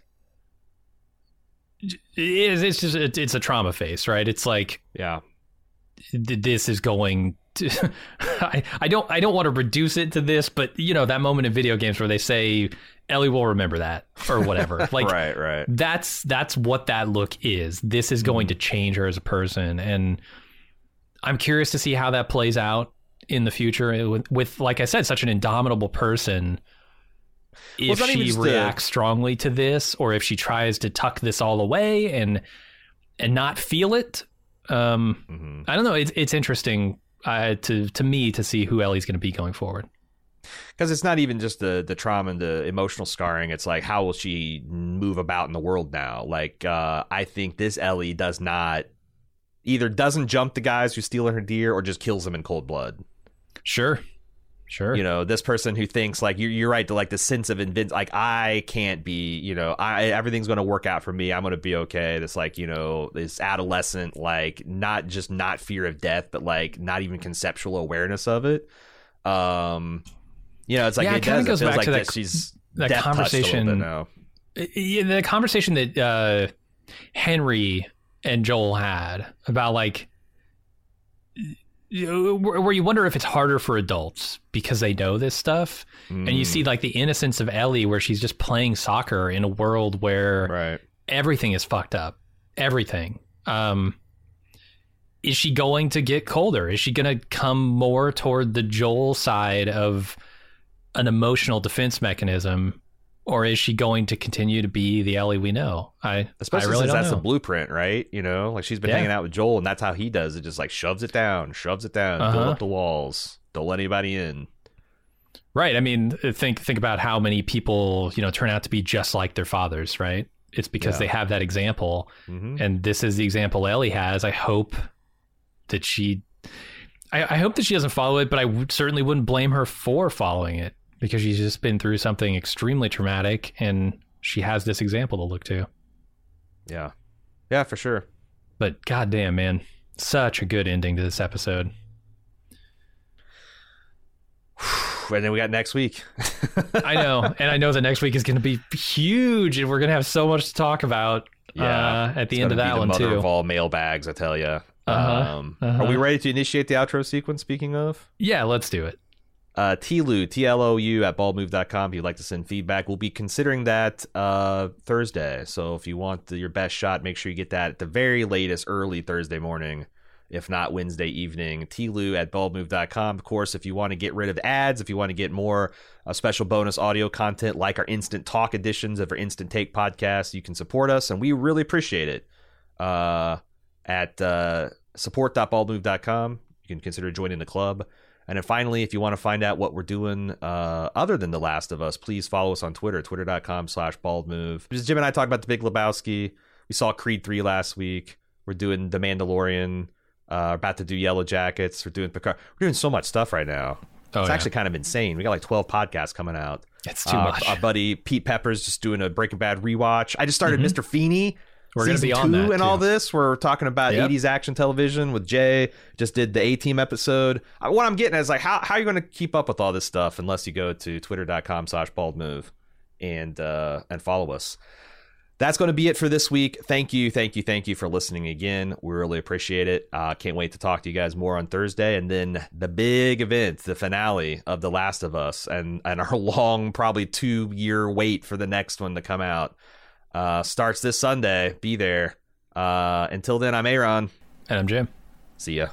it's just it's it's a trauma face, right? It's like Yeah. this is going to I, I don't I don't want to reduce it to this, but you know that moment in video games where they say Ellie will remember that or whatever. Like right, right. that's that's what that look is. This is going mm. to change her as a person, and I'm curious to see how that plays out in the future eh, with, with like I said, such an indomitable person. Well, If even she just the- reacts strongly to this, or if she tries to tuck this all away and and not feel it, um, hmm I don't know. It's it's interesting uh, to to me to see who Ellie's going to be going forward. Because it's not even just the the trauma and the emotional scarring. It's like how will she move about in the world now? Like uh, I think this Ellie does not either doesn't jump the guys who steal her deer or just kills them in cold blood. Sure, sure. you know this person who thinks like you're, you're right to like the sense of invent like i can't be you know i everything's going to work out for me i'm going to be okay this like you know this adolescent like not just not fear of death but like not even conceptual awareness of it um you know it's like Yeah, it it, does, goes it back like to that that- she's that death touched a little bit conversation- now. yeah, the conversation that uh, Henry and Joel had about like where you wonder if it's harder for adults because they know this stuff. And you Mm, see like the innocence of Ellie where she's just playing soccer in a world where right. everything is fucked up. Everything. Um is she going to get colder? Is she going to come more toward the Joel side of an emotional defense mechanism or is she going to continue to be the Ellie we know i especially I really since don't that's know. the blueprint right you know like she's been Yeah. hanging out with joel and that's how he does it just like shoves it down shoves it down build Uh-huh. up the walls don't let anybody in Right. I mean, think think about how many people you know turn out to be just like their fathers. Right. It's because Yeah. they have that example, hmm and this is the example Ellie has. I hope that she, I, I hope that she doesn't follow it, but I certainly wouldn't blame her for following it because she's just been through something extremely traumatic, and she has this example to look to. Yeah. Yeah, for sure. But goddamn, man, such a good ending to this episode. And then we got next week. I know, and I know that next week is going to be huge, and we're going to have so much to talk about. uh, at the end of that the one mother too. of all mailbags, I tell you. Uh-huh, Um, uh-huh. Are we ready to initiate the outro sequence? Speaking of, Yeah, let's do it. Uh, TLU, T-L-O-U at baldmove.com if you'd like to send feedback. We'll be considering that uh, Thursday. So if you want the, your best shot, make sure you get that at the very latest early Thursday morning, if not Wednesday evening. TLU at baldmove.com. Of course, if you want to get rid of ads, if you want to get more uh, special bonus audio content like our instant talk editions of our instant take podcast, you can support us, and we really appreciate it. Uh, at uh, support.baldmove.com, you can consider joining the club. And then finally, if you want to find out what we're doing uh, other than The Last of Us, please follow us on Twitter, twitter.com slash baldmove. Jim and I talked about The Big Lebowski. We saw Creed 3 last week. We're doing The Mandalorian. Uh, about to do Yellow Jackets. We're doing Picard. We're doing so much stuff right now. Oh, it's yeah. actually kind of insane. We got like 12 podcasts coming out. It's too Uh, much. Our buddy Pete Pepper's just doing a Breaking Bad rewatch. I just started Mr. Feeney. We're gonna season be on two that, and all this. We're talking about Yep. 80s action television with Jay. Just did the A Team episode. What I'm getting is like, how, how are you going to keep up with all this stuff unless you go to twitter.com slash bald move and, uh, and follow us? That's going to be it for this week. Thank you, thank you, thank you for listening again. We really appreciate it. Uh, can't wait to talk to you guys more on Thursday, and then the big event, the finale of The Last of Us, and and our long, probably two year wait for the next one to come out, uh, starts this Sunday. Be there. Uh, until then, I'm Aaron. and I'm Jim. See ya.